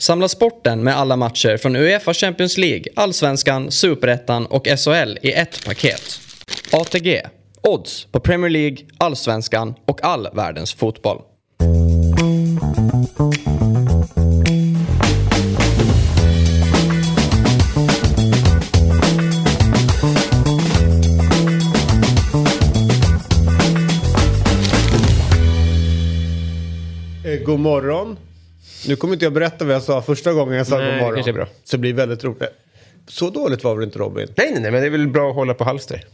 Samla sporten med alla matcher från Uefa Champions League, Allsvenskan, Superettan och SHL i ett paket. ATG. Odds på Premier League, Allsvenskan och all världens fotboll. Eh, god morgon. Nu kommer inte jag berätta vad jag sa första gången jag sa Nej, morgon. bra. Så det blir väldigt roligt. Så dåligt var väl inte Robin? Nej, nej, nej, men det är väl bra att hålla på halster.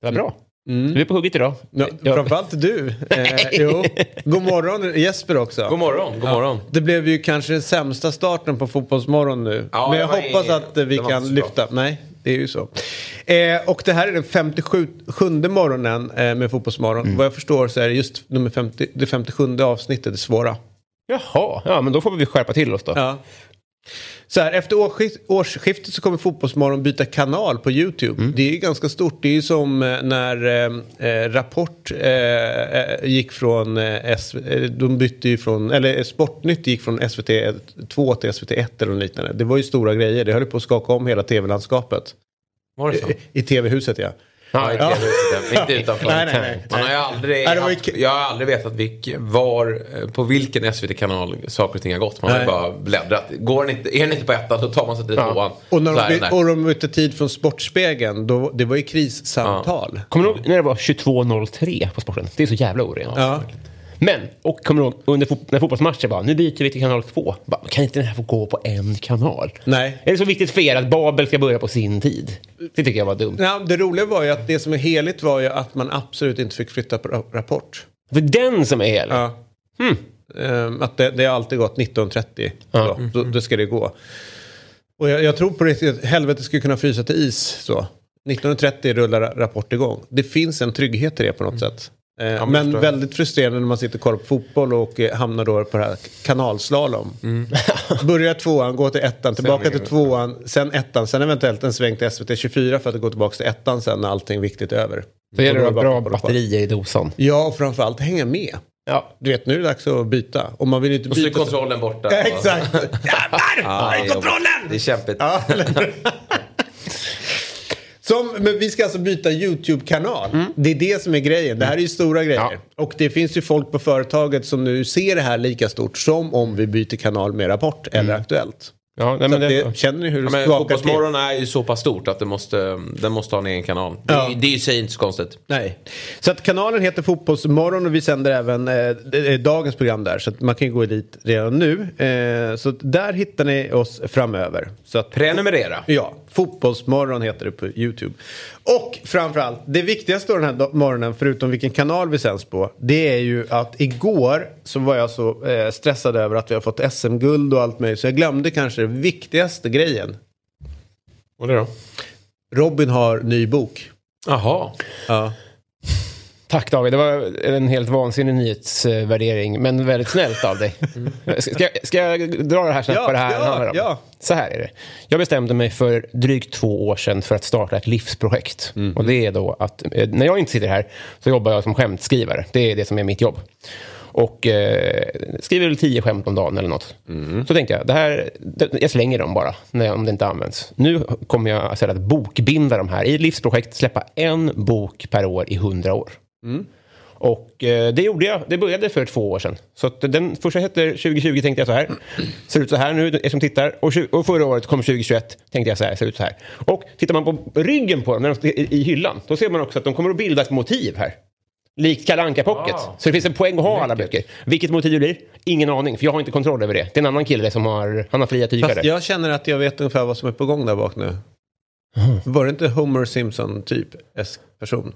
Det var bra. Du är på hugget idag. Ja, Framförallt du. Eh, jo. God morgon Jesper också. God morgon, god morgon. Det blev ju kanske den sämsta starten på Fotbollsmorgon nu. Ja, Men jag hoppas ingen- att eh, vi kan så bra. lyfta. Nej, det är ju så. Eh, och det här är den 57 sjunde morgonen eh, med Fotbollsmorgon. Mm. Vad jag förstår så är det just nummer 50, det 57 avsnittet det svåra. Jaha, ja, men då får vi skärpa till oss då. Ja. Så här, efter årsskift, årsskiftet så kommer Fotbollsmorgon byta kanal på YouTube. Mm. Det är ju ganska stort. Det är ju som eh, när eh, eh, Rapport eh, eh, gick från eh, de bytte ju från, eller Sportnytt gick från SVT 2 till SVT 1 eller något liknande. Det var ju stora grejer. Det höll på att skaka om hela tv-landskapet. Var det så? I, i tv-huset ja. Ja, Ja. TV-huset, inte utanför. Nej, nej, nej. Man har ju aldrig, Nej, haft, k- jag har aldrig vetat vilk, var, eh, på vilken SVT-kanal saker och ting har gått. Man har bara bläddrat. Går den inte, är den inte på ettan då tar man sig till Ja. tvåan. Och när Så är de, där. och de bytte tid från Sportspegeln, då, det var ju krissamtal. Kommer du ihåg när det var 22.03 på sporten? Det är så jävla orent. Ja. Men, och kommer ihåg under fot- när fotbollsmatcher bara, nu byter vi till kanal 2. Bara, kan inte den här få gå på en kanal? Nej. Är det så viktigt för er att Babel ska börja på sin tid? Det tycker jag var dumt. Ja, det roliga var ju att det som är heligt var ju att man absolut inte fick flytta på ra- Rapport. Det är den som är hel. Ja. Ehm, att det, det har alltid gått 19.30. Ja. Så, då, då ska det gå. Och jag, jag tror på riktigt att helvete skulle kunna frysa till is så. 19.30 rullar ra- Rapport igång. Det finns en trygghet i det på något sätt. Eh, men men förstår väldigt frustrerande när man sitter och kollar på fotboll och eh, hamnar då på det här kanalslalom. Börjar tvåan, går till ettan, tillbaka till tvåan, sen ettan, sen eventuellt en sväng till SVT 24 för att gå tillbaka till ettan sen när allting viktigt är över. Då gäller det att är ha bara bra batterier i dosan. Ja, och framförallt hänga med. Ja. Du vet, nu är det dags att byta. Och man vill inte Och så är byta. kontrollen borta. Ja, exakt. Jävlar! Ja, det är jobbigt. Det är kämpigt. Ja? Som, men vi ska alltså byta YouTube-kanal. Det är det som är grejen. Det här är ju stora grejer. Ja. Och det finns ju folk på företaget som nu ser det här lika stort som om vi byter kanal med Rapport eller Aktuellt. Ja, nej, men det, det, känner ni hur det Ja? Fotbollsmorgon är ju så pass stort att det måste, den måste ha en egen kanal. Det, Ja. är, det är ju sig inte så konstigt. Nej. Så att kanalen heter Fotbollsmorgon och vi sänder även eh, dagens program där. Så att man kan gå dit redan nu. Eh, så där hittar ni oss framöver. Så att, Prenumerera. Ja, Fotbollsmorgon heter det på YouTube. Och framförallt, det viktigaste den här morgonen, förutom vilken kanal vi sänds på, det är ju att igår så var jag så eh, stressad över att vi har fått SM-guld och allt möjligt, så jag glömde kanske den viktigaste grejen. Och det då? Robin har ny bok. Jaha. Ja. Tack David, det var en helt vansinnig nyhetsvärdering, men väldigt snällt av dig. Ska, jag- ska jag dra det här snabbt Ja, vad det här ja, handlar om? ja. Så här är det. Jag bestämde mig för drygt två år sedan för att starta ett livsprojekt. Mm. Och det är då att eh, när jag inte sitter här så jobbar jag som skämtskrivare. Det är det som är mitt jobb. Och eh, skriver väl tio skämt om dagen eller något. Mm. Så tänkte jag, det här, det, jag slänger dem bara när, om det inte används. Nu kommer jag istället att bokbinda de här. I ett livsprojekt släppa en bok per år i hundra år. Och eh, det gjorde jag. Det började för två år sedan. Så den första heter 2020 tänkte jag så här. Ser ut så här nu, er som tittar. Och, och förra året kom 2021 tänkte jag så här, ser ut så här. Och tittar man på ryggen på dem när de i, i hyllan. Då ser man också att de kommer att bilda ett motiv här. Likt Kalle Anka Pocket. Så det finns en poäng att ha alla böcker. Vilket motiv det blir? Ingen aning, för jag har inte kontroll över det. Det är en annan kille som har, han har fria tygare. Fast jag känner att jag vet ungefär vad som är på gång där bak nu. Var det inte Homer Simpson typ S-person?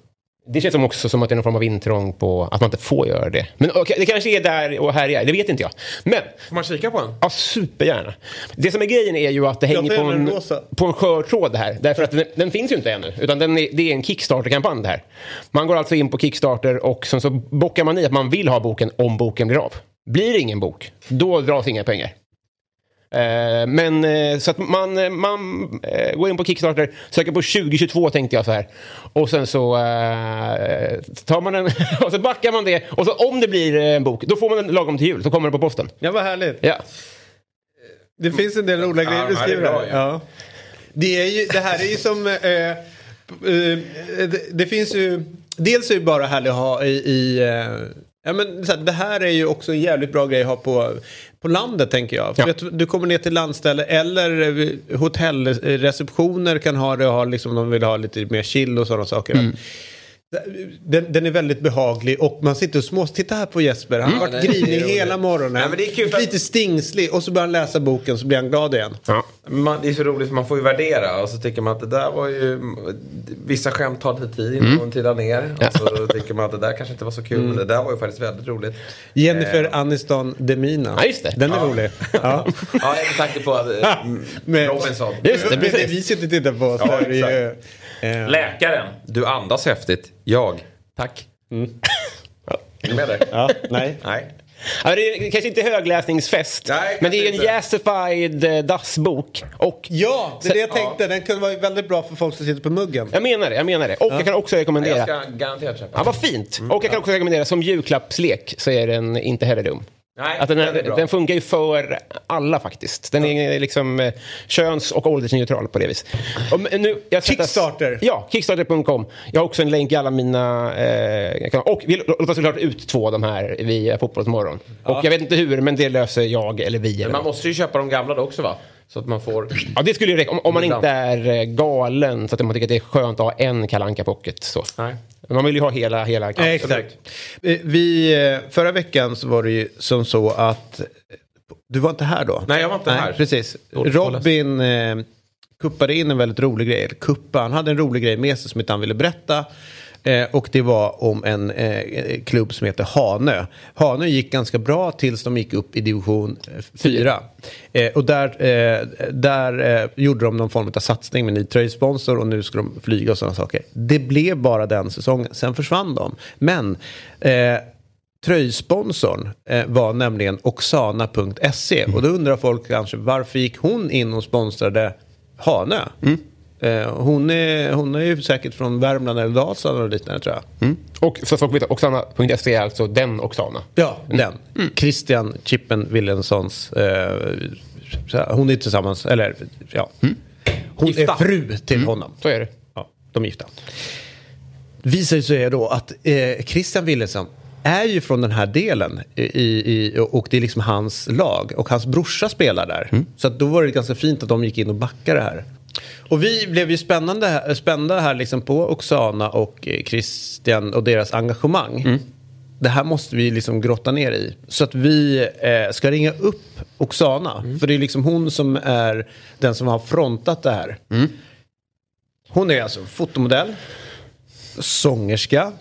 Det känns som också som att det är någon form av intrång på att man inte får göra det. Men okej, det kanske är där och här är, det vet inte jag. Men, Får man kika på den? ja supergärna. Det som är grejen är ju att det hänger på en, på en skör tråd det här. Därför att den, den finns ju inte ännu. Utan den är, det är en Kickstarter-kampanj det här. Man går alltså in på Kickstarter och sen så bockar man i att man vill ha boken om boken blir av. Blir det ingen bok, då dras inga pengar. Eh, men eh, så att man, eh, man eh, går in på Kickstarter, söker på 2022 tänkte jag så här. Och sen så eh, tar man den och så backar man det. Och så om det blir en bok, då får man den lagom till jul. Så kommer den på posten. Ja, vad härligt. Ja. Det finns en del roliga grejer du skriver här. Ja. Det, är ju, det här är ju som... Eh, eh, det, det finns ju... Dels är det bara härligt att ha i... i eh, ja, men, så här, det här är ju också en jävligt bra grej att ha på, på landet tänker jag. För Ja. att du kommer ner till landställe eller eh, hotellreceptioner kan ha det och ha, liksom, de vill ha lite mer chill och sådana saker. Mm. Den, den är väldigt behaglig och man sitter och små... Titta här på Jesper, han har varit Mm. är grinig hela morgonen. Nej, men det är kul för- Lite stingslig och så börjar han läsa boken så blir han glad igen. Ja. Man, det är så roligt för man får ju värdera och så tycker man att det där var ju... Vissa skämt tar lite tid innan de trillar ner. Och så tycker man att det där kanske inte var så kul. Men det där var ju faktiskt väldigt roligt. Jennifer Aniston Demina. Ja, just det. Den är rolig. Ja. Ja, med tanke på att eh, Men- Robinson. Just det, Men det precis. vi sitter och tittar på ju... eh, Läkaren. Du andas häftigt. Jag. Tack. Är du med där? Ja, nej. Nej. Ja, det är kanske inte högläsningsfest, Nej, men det är en jazzified eh, dassbok. Och Ja, det är det jag tänkte. Den kunde vara väldigt bra för folk som sitter på muggen. jag menar det, jag menar det. Och jag kan också rekommendera... Jag ska garanterat köpa. Ja, vad fint. Mm. Och jag kan också rekommendera som julklappslek så är den inte heller dum. Nej, att den, är den funkar ju för alla faktiskt. Den är liksom eh, köns och åldersneutral på det viset. Nu, jag Kickstarter. Ja, kickstarter.com. Jag har också en länk i alla mina... Eh, kanaler. och vi låter såklart ut två av de här via Fotbollsmorgon. Och jag vet inte hur, men det löser jag eller vi. Men man måste ju köpa de gamla då också va? Så att man får... Ja, det skulle ju räcka. Om, om man inte är eh, galen så att man tycker att det är skönt att ha en kalanka pocket så. Nej. Man vill ju ha hela... hela Eh, Exakt. Eh, Vi, eh, förra veckan så var det ju som så att... eh, Du var inte här då? Nej, jag var inte här. Precis. Robin eh, kuppade in en väldigt rolig grej. Eller kuppa, han hade en rolig grej med sig som inte han ville berätta. Eh, och det var om en eh, klubb som heter Hanö. Hanö gick ganska bra tills de gick upp i division eh, 4. Eh, och där, eh, där eh, gjorde de någon form av satsning med ny tröjsponsor och nu ska de flyga och sådana saker. Det blev bara den säsongen, sen försvann de. Men eh, tröjsponsorn eh, var nämligen Oksana.se och då undrar folk kanske varför gick hon in och sponsrade Hanö? Mm hon, är, hon är ju säkert från Värmland eller Dalsland och liknande tror jag. Mm. Och så folk vet, Oksana.se är alltså den Oksana. Ja, den. Christian Chippen Wilhelmssons. Eh, så hon är tillsammans, eller ja. Hon Gifta. är fru till honom. Så är det. Ja, de är gifta. Visar sig då att eh, Christian Willesson är ju från den här delen i, i, och det är liksom hans lag och hans brorsa spelar där. Så att då var det ganska fint att de gick in och backade det här. Och vi blev ju spännande, här- spända här liksom på Oksana och eh, Christian och deras engagemang. Det här måste vi liksom grotta ner i. Så att vi eh, ska ringa upp Oksana. För det är liksom hon som är den som har frontat det här. Hon är alltså fotomodell, sångerska,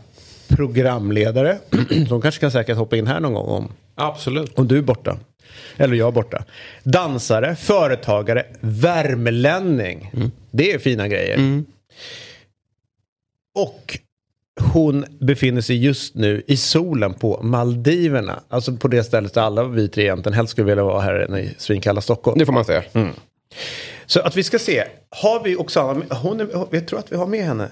programledare. De kanske kan säkert hoppa in här någon gång om, Absolut. om du är borta. Eller jag borta. Dansare, företagare, värmelänning. Det är fina grejer. Och hon befinner sig just nu i solen på Maldiverna. Alltså på det stället där alla vi tre egentligen helst skulle vilja vara här i svinkalla Stockholm. Det får man säga. Så att vi ska se. Har vi Oksana? Hon är, jag tror att vi har med henne.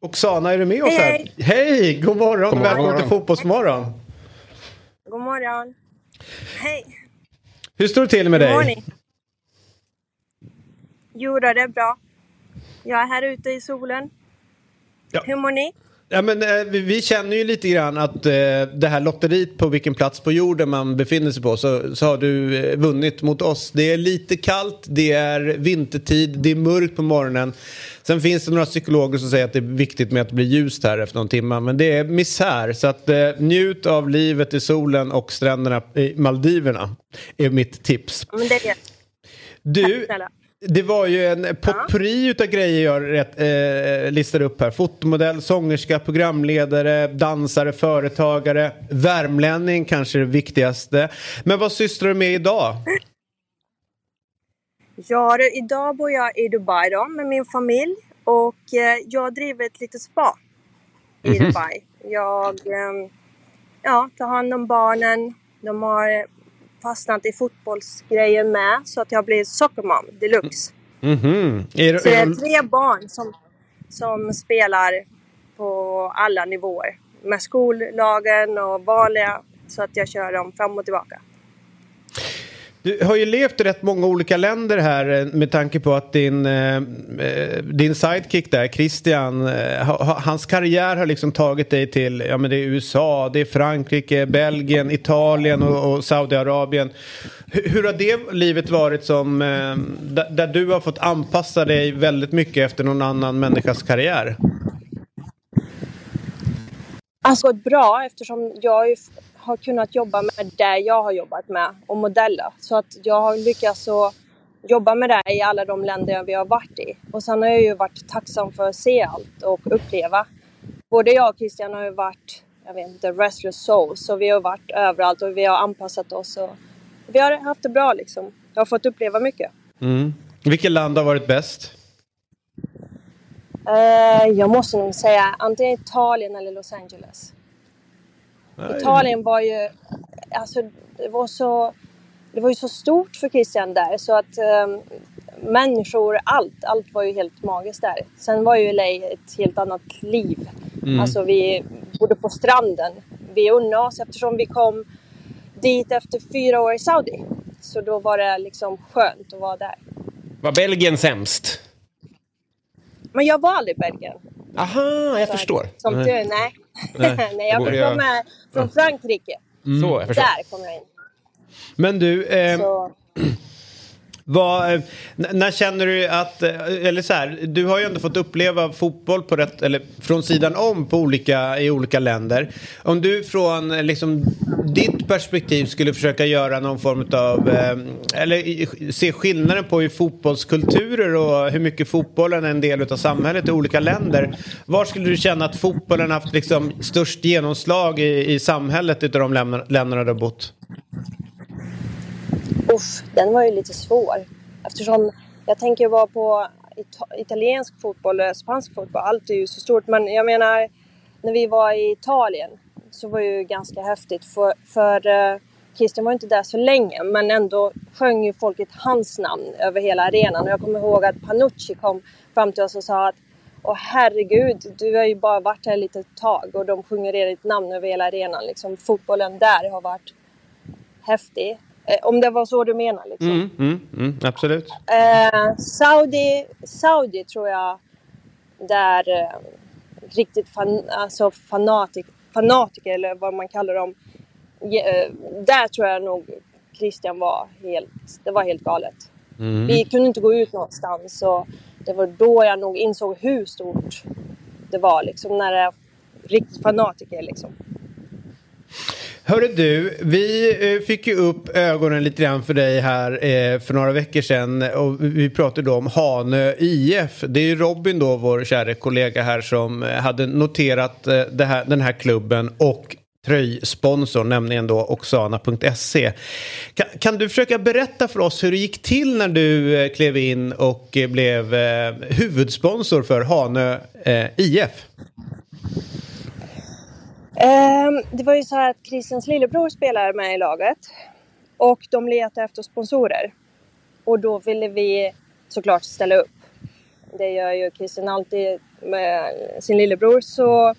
Oksana, är du med oss här? Hej, Hej! God morgon och morgon, välkommen god till Fotbollsmorgon. God morgon. Hej. Hur står det till med Hur mår dig? ni? Jo då, det är bra. Jag är här ute i solen. Ja. Hur mår ni? Ja, men, eh, vi, vi känner ju lite grann att eh, det här lotteriet på vilken plats på jorden man befinner sig på så, så har du eh, vunnit mot oss. Det är lite kallt, det är vintertid, det är mörkt på morgonen. Sen finns det några psykologer som säger att det är viktigt med att det blir ljust här efter någon timme. Men det är misär. Så att eh, njut av livet i solen och stränderna i Maldiverna. Är mitt tips. Men det är Du, snälla. Det var ju en potpurri utav grejer jag rätt, eh, listade upp här. Fotomodell, sångerska, programledare, dansare, företagare, värmlänning kanske det viktigaste. Men vad sysslar du med idag? Ja, idag bor jag i Dubai då, med min familj och eh, jag driver ett litet spa i Mhm. Dubai. Jag eh, ja, tar hand om barnen. De har fastnat i fotbollsgrejer med så att jag blir sockermom deluxe. Mhm. Är, Så det är tre barn som, som spelar på alla nivåer. Med skollagen och vanliga så att jag kör dem fram och tillbaka du har ju levt i rätt många olika länder här eh, med tanke på att din, eh, eh din sidekick där, Christian, eh, ha, hans karriär har liksom tagit dig till ja, men det är USA, det är Frankrike, Belgien, Italien och, och Saudiarabien. Hur, hur har det livet varit som, eh, där, där du har fått anpassa dig väldigt mycket efter någon annan människas karriär? Alltså bra eftersom jag har kunnat jobba med det jag har jobbat med och modella. Så att jag har lyckats att jobba med det i alla de länder vi har varit i. Och sen har jag ju varit tacksam för att se allt och uppleva. Både jag och Christian har ju varit, jag vet inte, restless souls. Så vi har varit överallt och vi har anpassat oss. Och vi har haft det bra liksom. Jag har fått uppleva mycket. Mm. Vilket land har varit bäst? Eh, jag måste nog säga antingen Italien eller Los Angeles. Italien var ju, alltså det var så, det var ju så stort för Christian där så att eh, människor, allt, allt var ju helt magiskt där. Sen var ju LA ett helt annat liv. Alltså vi bodde på stranden. Vi unnade oss eftersom vi kom dit efter fyra år i Saudi. Så då var det liksom skönt att vara där. Var Belgien sämst? Men jag var aldrig i Belgien. Aha, jag förstår. Som du, nej. nej. jag fick jag- med från Frankrike. Så, jag förstår. Där kom jag in. Men du, eh, Så, Vad, eh, när känner du att, eh, eller så här, du har ju ändå fått uppleva fotboll på rätt, eller från sidan om på olika, i olika länder. Om du från eh, liksom, ditt perspektiv skulle försöka göra någon form av, eller se skillnaden på i fotbollskulturer och hur mycket fotbollen är en del av samhället i olika länder. Var skulle du känna att fotbollen haft liksom störst genomslag i, i samhället utav de länderna du har bott? Uff, den var ju lite svår. Eftersom jag tänker bara på italiensk fotboll och spansk fotboll. Allt är ju så stort. Men jag menar, när vi var i Italien så var det ju ganska häftigt. För, för eh, Christian var ju inte där så länge men ändå sjöng ju folket hans namn över hela arenan. Och jag kommer ihåg att Panucci kom fram till oss och sa att Åh herregud, du har ju bara varit här ett litet tag och de sjunger ditt namn över hela arenan. Liksom, fotbollen där har varit häftig. Eh, om det var så du menar liksom. Mm, mm, mm, absolut. Eh, Saudi, Saudi tror jag där eh, riktigt fan, alltså fanatik, fanatiker eller vad man kallar dem. Eh, där tror jag nog Christian var helt, det var helt galet. Vi kunde inte gå ut någonstans och det var då jag nog insåg hur stort det var liksom när det är riktigt fanatiker liksom. Hörru du, vi eh, fick ju upp ögonen lite grann för dig här eh, för några veckor sedan och vi pratade då om Hanö IF. Det är ju Robin då, vår kära kollega här som eh, hade noterat det här, den här klubben och tröjsponsor, nämligen då Oksana.se. Kan, kan du försöka berätta för oss hur det gick till när du klev in och blev huvudsponsor för Hanö IF? Ehm, det var ju så här att Christians lillebror spelar med i laget. Och de letade efter sponsorer. Och då ville vi såklart ställa upp. Det gör ju Christian alltid med sin lillebror. Så,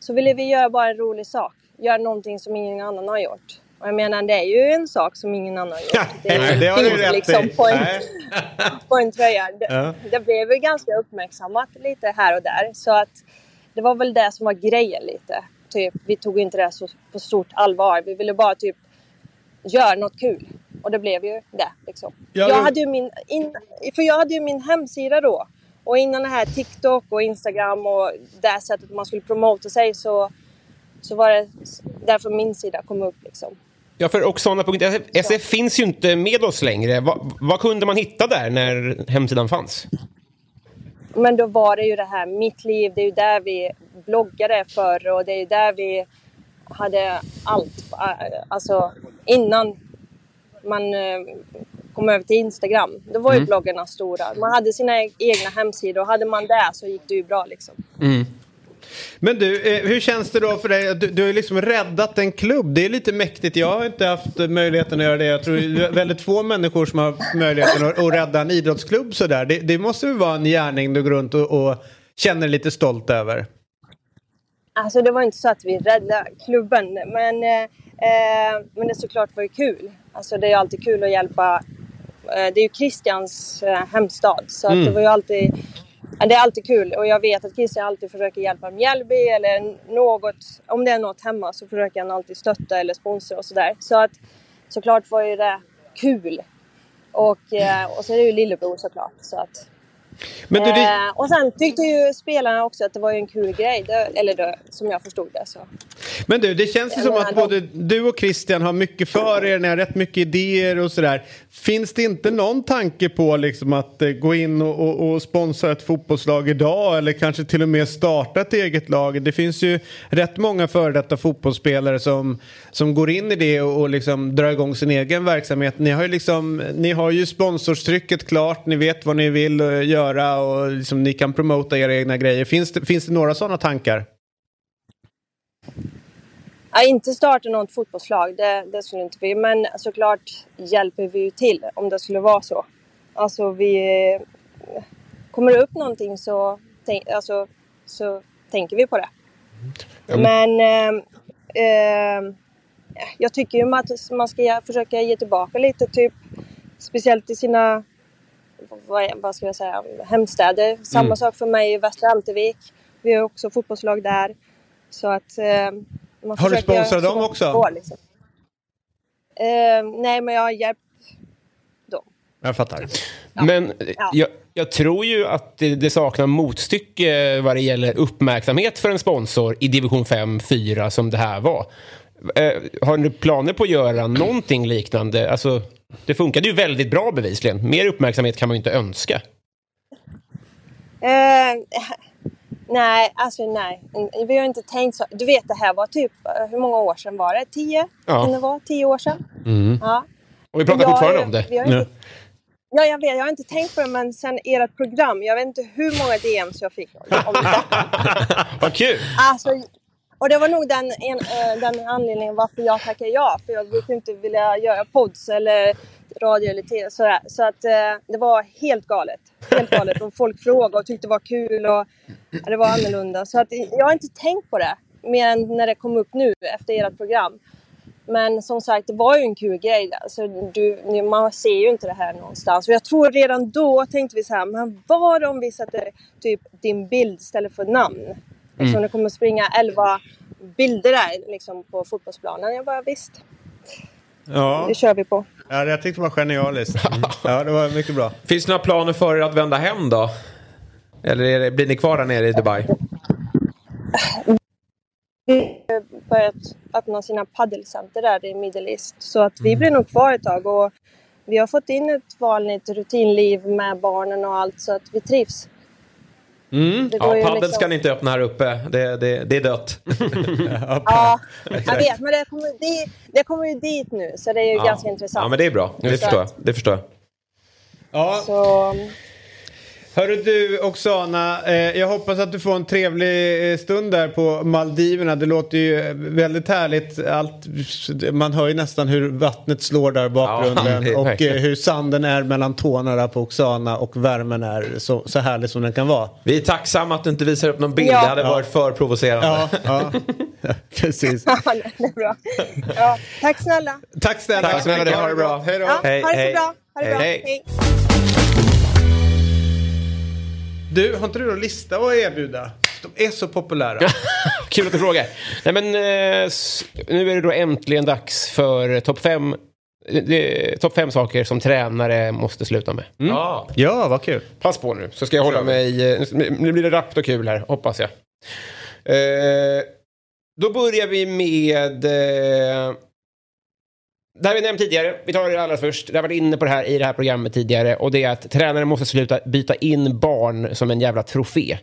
så ville vi göra bara en rolig sak. Göra någonting som ingen annan har gjort. Och jag menar, det är ju en sak som ingen annan har gjort. Det, är det har du rätt liksom i. på en, Nej. på en tröja. Det, Ja. det blev ju ganska uppmärksammat lite här och där. Så att det var väl det som var grejen lite. Typ, vi tog inte det så på stort allvar. Vi ville bara typ göra något kul. Och det blev ju det. Liksom. Ja, jag, hade ju min, in, för jag hade ju min hemsida då. Och innan det här TikTok och Instagram och det sättet man skulle promota sig så, så var det därför min sida kom upp. Liksom. Ja, för Oksana.se finns ju inte med oss längre. Va, vad kunde man hitta där när hemsidan fanns? Men då var det ju det här, mitt liv, det är ju där vi bloggade förr och det är ju där vi hade allt. Alltså innan man eh, kom över till Instagram. Då var ju Mm. bloggarna stora. Man hade sina egna hemsidor och hade man det så gick det ju bra liksom. Men du, eh, hur känns det då för dig? Du, du har ju liksom räddat en klubb. Det är lite mäktigt. Jag har inte haft möjligheten att göra det. Jag tror det är väldigt få människor som har möjligheten att, att rädda en idrottsklubb sådär. Det, det måste ju vara en gärning du går runt och, och känner lite stolt över. Alltså det var inte så att vi räddade klubben men, eh, eh, men det såklart var ju kul. Alltså det är alltid kul att hjälpa. Eh, det är ju Christians eh, hemstad så att det var ju alltid det är alltid kul och jag vet att Christian alltid försöker hjälpa Mjällby eller något. Om det är något hemma så försöker han alltid stötta eller sponsra och sådär. Så att såklart var ju det kul. Och, eh, och så är det ju lillebror såklart. Så att, Men du, det, Eh, och sen tyckte ju spelarna också att det var ju en kul grej. Det, eller det, som jag förstod det. Så. men du, det känns ju som att både du och Christian har mycket för er. Ni har rätt mycket idéer och sådär. Finns det inte någon tanke på liksom att eh, gå in och, och, och sponsra ett fotbollslag idag? Eller kanske till och med starta ett eget lag? Det finns ju rätt många före detta fotbollsspelare som, som går in i det och, och liksom drar igång sin egen verksamhet. Ni har ju, liksom, ni har ju sponsorstrycket klart. Ni vet vad ni vill eh, göra och liksom, ni kan promota era egna grejer. Finns det, finns det några sådana tankar? Ja, inte starta något fotbollslag, det, det skulle inte vi. Men såklart hjälper vi ju till om det skulle vara så. Alltså vi... Kommer det upp någonting så, tänk, alltså, så tänker vi på det. Men eh, eh, jag tycker ju att man ska försöka ge tillbaka lite, typ speciellt till sina vad, vad ska jag säga, hemstäder. Samma sak för mig i Västra Ämtervik. Vi har också fotbollslag där. Så att eh, man Har du sponsrat dem också? går, liksom. eh, nej, men jag har hjälpt dem. Jag fattar. Men Ja. jag, jag tror ju att det, det saknar motstycke vad det gäller uppmärksamhet för en sponsor i division 5-4 som det här var. Eh, har ni planer på att göra någonting liknande? Alltså, det funkade ju väldigt bra bevisligen. Mer uppmärksamhet kan man ju inte önska. Eh, nej, alltså nej. Vi har inte tänkt så. Du vet, det här var typ, hur många år sedan var det? Tio? Ja. Kan det vara? Tio år sedan? Ja. Och vi pratar Jag- fortfarande om det. vi har inte- Ja, jag vet. Jag har inte tänkt på det, men sen ert program. Jag vet inte hur många DMs jag fick om det. Vad kul! Alltså, och det var nog den, en, eh, den anledningen varför jag tackade ja. För jag brukar inte vilja göra pods eller radio eller tv. Sådär. Så att eh, det var helt galet. Helt galet. Och folk frågade och tyckte det var kul och ja, det var annorlunda. Så att jag har inte tänkt på det. Mer än när det kom upp nu efter ert program. Men som sagt, det var ju en kul grej. Alltså, du, man ser ju inte det här någonstans. Och jag tror redan då tänkte vi så här, men vad om vi sätter typ din bild istället för namn? Eftersom det kommer springa 11 bilder där liksom, på fotbollsplanen. Jag bara visst, Ja. det kör vi på. Ja, jag tyckte det var genialiskt. Mm. Ja, det var mycket bra. Finns det några planer för er att vända hem då? Eller är det, blir ni kvar där nere i Dubai? Vi har börjat öppna sina paddelcenter där i Middle East. Så att vi blir nog kvar ett tag. Och vi har fått in ett vanligt rutinliv med barnen och allt så att vi trivs. Mm. Ja, padel liksom- ska ni inte öppna här uppe. Det, det, det är dött. Ja, jag vet. Men det kommer, dit, det kommer ju dit nu så det är ju Ja. ganska intressant. Ja, men det är bra. Det Så förstår jag. Det förstår jag. Ja, Så, hörru du Oksana, eh, jag hoppas att du får en trevlig eh, stund där på Maldiverna. Det låter ju eh, väldigt härligt. Allt, man hör ju nästan hur vattnet slår där i bakgrunden Ja, och eh, hur sanden är mellan tårna där på Oksana och värmen är så, så härlig som den kan vara. Vi är tacksamma att du inte visar upp någon bild. Ja. Det hade Ja. varit för provocerande. Ja, ja. precis. ja, det är bra. Ja, tack snälla. Tack snälla. Tack snälla, har det bra. Hej då. Ja, Hej, ha det så bra. Ha det bra. Hej. Hej. Du, har inte du någon lista att erbjuda? De är så populära. Kul att du frågar. Nej, men, eh, nu är det då äntligen dags för topp fem, eh, top fem saker som tränare måste sluta med. Ja. Ja, vad kul. Pass på nu, så ska jag hålla mig... eh, Nu blir det rappt och kul här, hoppas jag. Eh, då börjar vi med... Eh, det har vi nämnt tidigare. Vi tar det allra först. Jag har varit inne på det här i det här programmet tidigare. Och det är att tränare måste sluta byta in barn som en jävla trofé.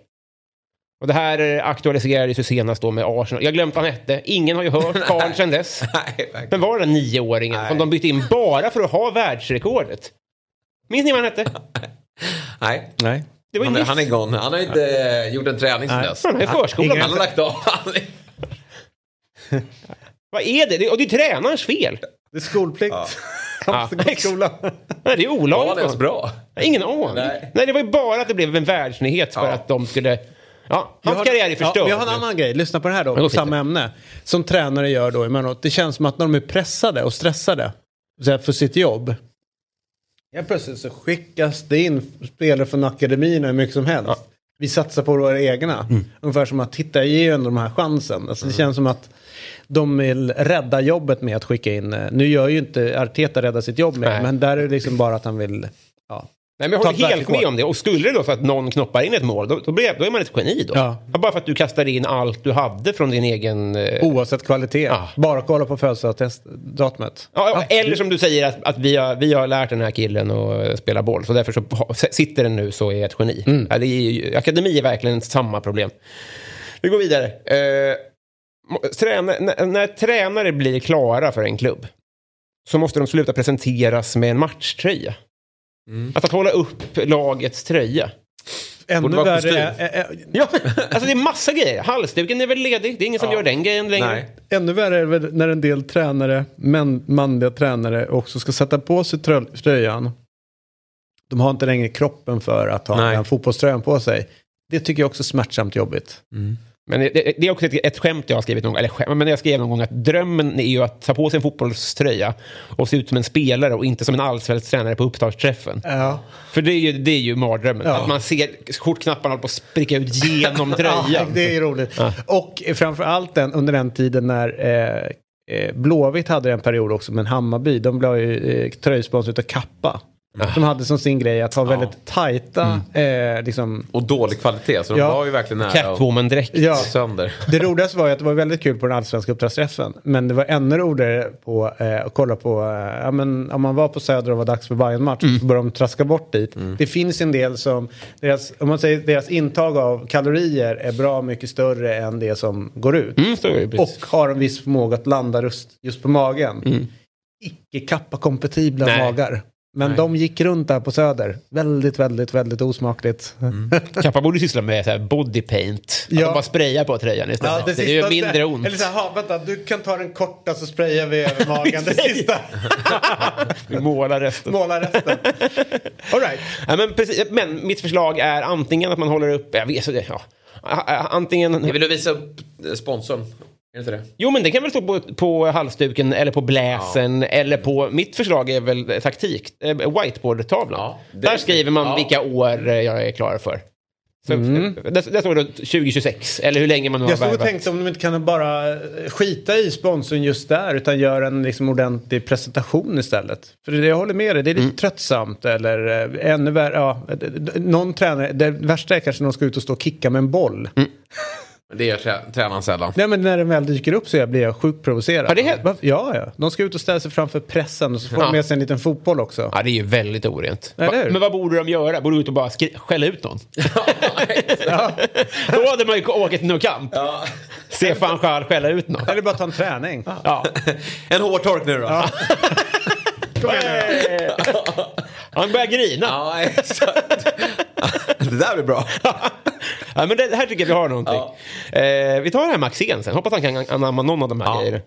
Och det här aktualiserades ju senast då med Arsenal. Jag glömt vad han hette. Ingen har ju hört karln sedan dess. Nej. Men var det den nioåringen Nej. som de bytte in bara för att ha världsrekordet? Minns ni vad han hette? Nej. Nej. Det var Han, nyss. han är gone. Han har inte eh, gjort en träning sedan Nej. dess. Han är i förskolan. Han har lagt av. Vad är det? det? Och det är tränarens fel. Det är skolplikt. Ja. Han måste gå till skolan. Nej, det är olagligt. han ens bra? Jag har Ingen aning. Nej. Nej. det var ju bara att det blev en världsnyhet för Ja. att de skulle... Ja, hans har- karriär är Ja, förstörd. vi har en annan grej, lyssna på det här då, på samma ämne. Som tränare gör då emellanåt. Det känns som att när de är pressade och stressade för sitt jobb. Ja, plötsligt så skickas det in spelare från akademin hur mycket som helst. Vi satsar på våra egna. Mm. Ungefär som att titta, ge ju ändå de här chansen. Alltså, det känns som att de vill rädda jobbet med att skicka in. eh, Nu gör ju inte Arteta rädda sitt jobb med, Nej. men där är det liksom bara att han vill. Ja. Nej, men jag håller helt med om det. Och skulle det då så att någon knoppar in ett mål, då, då, blir, då är man ett geni då. Ja. Bara för att du kastade in allt du hade från din egen... eh, Oavsett kvalitet. Ja. Bara kolla på födelsedagsdatumet. Ja, eller som du säger att, att vi, har, vi har lärt den här killen att eh, spela boll. Så därför så sitter den nu så är ett geni. Mm. Är, ju- akademi är verkligen samma problem. Vi går vidare. Eh, träna, när, när tränare blir klara för en klubb så måste de sluta presenteras med en matchtröja. Mm. Att, att hålla upp lagets tröja. Ännu värre är, är, Ja, alltså det är massa grejer. Halsduken är väl ledig. Det är ingen som gör den grejen längre. Nej. ännu värre är väl när en del tränare, män, manliga tränare också ska sätta på sig trö- tröjan. De har inte längre kroppen för att ha Nej. den fotbollströjan på sig. Det tycker jag också är smärtsamt jobbigt. Men det, det det är också ett, ett skämt jag har skrivit någon gång, eller skämt, men jag skrev någon gång att drömmen är ju att ta på sig en fotbollströja och se ut som en spelare och inte som en allsvensk tränare på upptaktsträffen. Ja. För det är ju, det är ju mardrömmen. Ja. Att man ser kortknapparna hålla på att spricka ut genom Ja, tröjan. det är roligt. Och framför allt den, under den tiden när eh, eh, Blåvitt hade en period också, men Hammarby, de blev ju eh, tröjsponsor utav Kappa. De hade som sin grej att ha väldigt tajta, eh, liksom, Och dålig kvalitet. Så de Ja. var ju verkligen nära Catwoman-dräkt. ja. sönder. Det roligaste var ju att det var väldigt kul på den allsvenska uppdragsträffen. Men det var ännu roligare på, eh, att kolla på, eh, ja, men, om man var på Söder och var dags för bayern match så började de traska bort dit. Det finns en del som, deras, om man säger deras intag av kalorier är bra mycket större än det som går ut. Mm, och har en viss förmåga att landa just, just på magen. Icke kappa-kompatibla Nej. magar. Men de gick runt där på Söder. Väldigt, väldigt, väldigt osmakligt. Kappa borde syssla med så här body paint. Att Ja. de bara sprayar på tröjan istället. det, är ju mindre ont. Eller så här, "Ha, vänta, du kan ta den korta så sprayar vi över magen. det sista. Vi målar resten. Måla resten. All right. Ja, men, precis, men mitt förslag är antingen att man håller upp... Jag vet, så det, ja. Antingen... Vill du visa upp sponsorn? Är det inte det? Jo, men det kan väl stå på, på halsduken eller på bläsen eller på... Mitt förslag är väl taktik. eh, Whiteboard-tavlan. Ja, det- Där skriver man ja. vilka år eh, jag är klar för. Så, där, där står det 2026, eller hur länge man har Jag stod och tänkte om de inte kan bara eh, skita i sponsorn just där utan göra en liksom ordentlig presentation istället. För det jag håller med dig, det är lite Mm. tröttsamt eller eh, ännu värre, ja, någon tränare, det värsta är kanske när de ska ut och stå och kicka med en boll. Mm. Men Det gör trä- tränaren sällan. Nej men när den väl dyker upp så jag blir jag sjukt provocerad. Har det hänt? Ja, ja. De ska ut och ställa sig framför pressen och så får Ja. de med sig en liten fotboll också. Ja, det är ju väldigt orent. Eller Va, men vad borde de göra? Borde de ut och bara skälla ut någon? Då hade man ju åkt till No Camp. Se fan själv skälla ut någon. Eller bara ta en träning. Ja. En hårtork nu då. Ja, Kom igen nu. Han börjar grina. exakt. Det där blir bra. Ja, men det här tycker jag vi har någonting. Eh, vi tar det här med Axén sen. Hoppas han kan anamma någon av de här Ja. grejerna.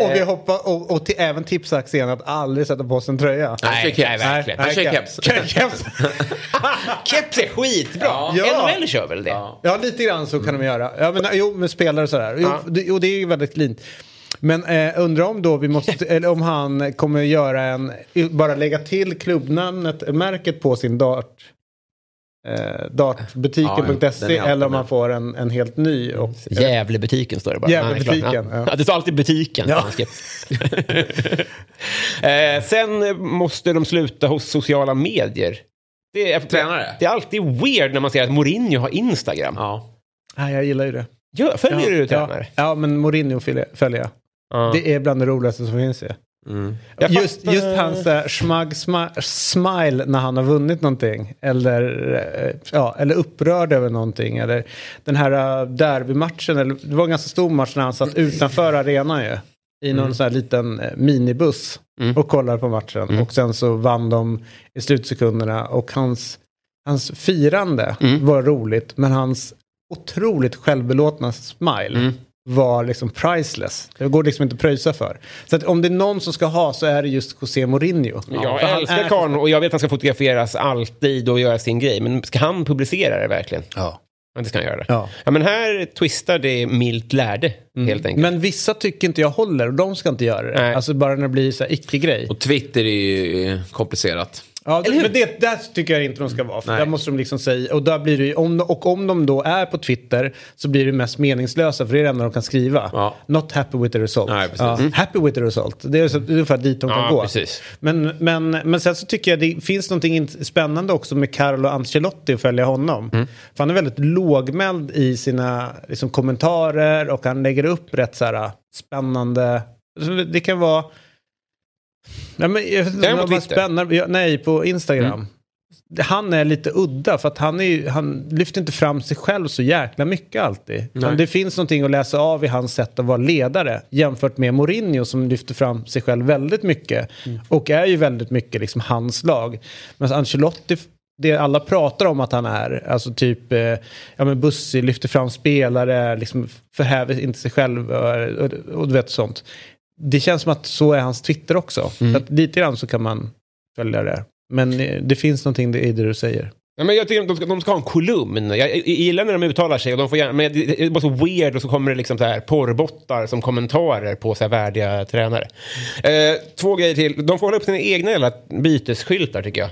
Eh, Och vi hoppas, och, och till, även tipsa Axén att aldrig sätta på sig en tröja. Nej, kör nej, keps. verkligen. Han kör keps. keps. Keps är skitbra. Ja. NHL kör väl det? Ja, lite grann så kan de göra. Ja, men, jo, med spelare och sådär. Jo, Ja. det, jo, det är ju väldigt cleant. Men eh, undrar om då vi måste, eller om han kommer göra en, bara lägga till klubbnamnet, märket på sin dart. Eh, dartbutiken.se Ja, eller om man får en, en helt ny. Och, Gävlebutiken står det bara. Gävlebutiken, Ja, ja. ja. Det står alltid butiken. Ja. eh, sen måste de sluta hos sociala medier. Det är, Tränare? Det är alltid weird när man ser att Mourinho har Instagram. Ja. nej, jag gillar ju det. Gör, följer ja, du tränare? Ja, ja, men Mourinho följer följer jag. Ja. Det är bland det roligaste som finns ju. Jag Just, fattar- just hans uh, smug sma- smile när han har vunnit någonting. Eller, eh, ja, eller upprörd över någonting. Eller den här uh, derbymatchen. Eller, det var en ganska stor match när han satt utanför arenan ju. I någon sån här liten eh, minibuss. Och kollade på matchen. Och sen så vann de i slutsekunderna. Och hans, hans firande var roligt. Men hans otroligt självbelåtna smile var liksom priceless. Det går liksom inte att pröjsa för. Så att om det är någon som ska ha så är det just José Mourinho. Jag För han älskar är- karln och jag vet att han ska fotograferas alltid och göra sin grej. Men ska han publicera det verkligen? Ja. Ja, det ska han göra. Ja. Ja, men här twistar det milt lärde, helt enkelt. Men vissa tycker inte jag håller och de ska inte göra det. Nej. Alltså bara när det blir så här icke-grej. Och Twitter är ju komplicerat. Ja, men det, där tycker jag inte de ska vara. För Nej. där måste de liksom säga, och, där blir det, om, och om de då är på Twitter så blir det mest meningslösa för det är det enda de kan skriva. Ja. Not happy with the result. Nej. Ja, Happy with the result. Det är så- det är ungefär dit de kan Ja, gå. precis. Men, men, men sen så tycker jag det finns någonting spännande också med Carlo Ancelotti att följa honom. Mm. För han är väldigt lågmäld i sina liksom, kommentarer och han lägger upp rätt så här spännande. Det kan vara... Nej, men, jag vet inte om det var spännande. Nej, på Instagram. Mm. Han är lite udda för att han, är, han lyfter inte fram sig själv så jäkla mycket alltid. Det finns någonting att läsa av i hans sätt att vara ledare jämfört med Mourinho som lyfter fram sig själv väldigt mycket. Och är ju väldigt mycket liksom hans lag. Men Ancelotti, det alla pratar om att han är, alltså typ, eh, ja men Bussi lyfter fram spelare, liksom förhäver inte sig själv och, och, och du vet sånt. Det känns som att så är hans Twitter också. Så att lite grann så kan man följa det. Men eh, det finns någonting i det du säger. Ja, men jag tycker att de ska, de ska ha en kolumn. Jag, jag, jag gillar när de uttalar sig. Och de får gärna, men det det är bara så weird och så kommer det liksom så här porrbottar som kommentarer på så här värdiga tränare. Eh, två grejer till. De får hålla upp sina egna jävla bytesskyltar tycker jag.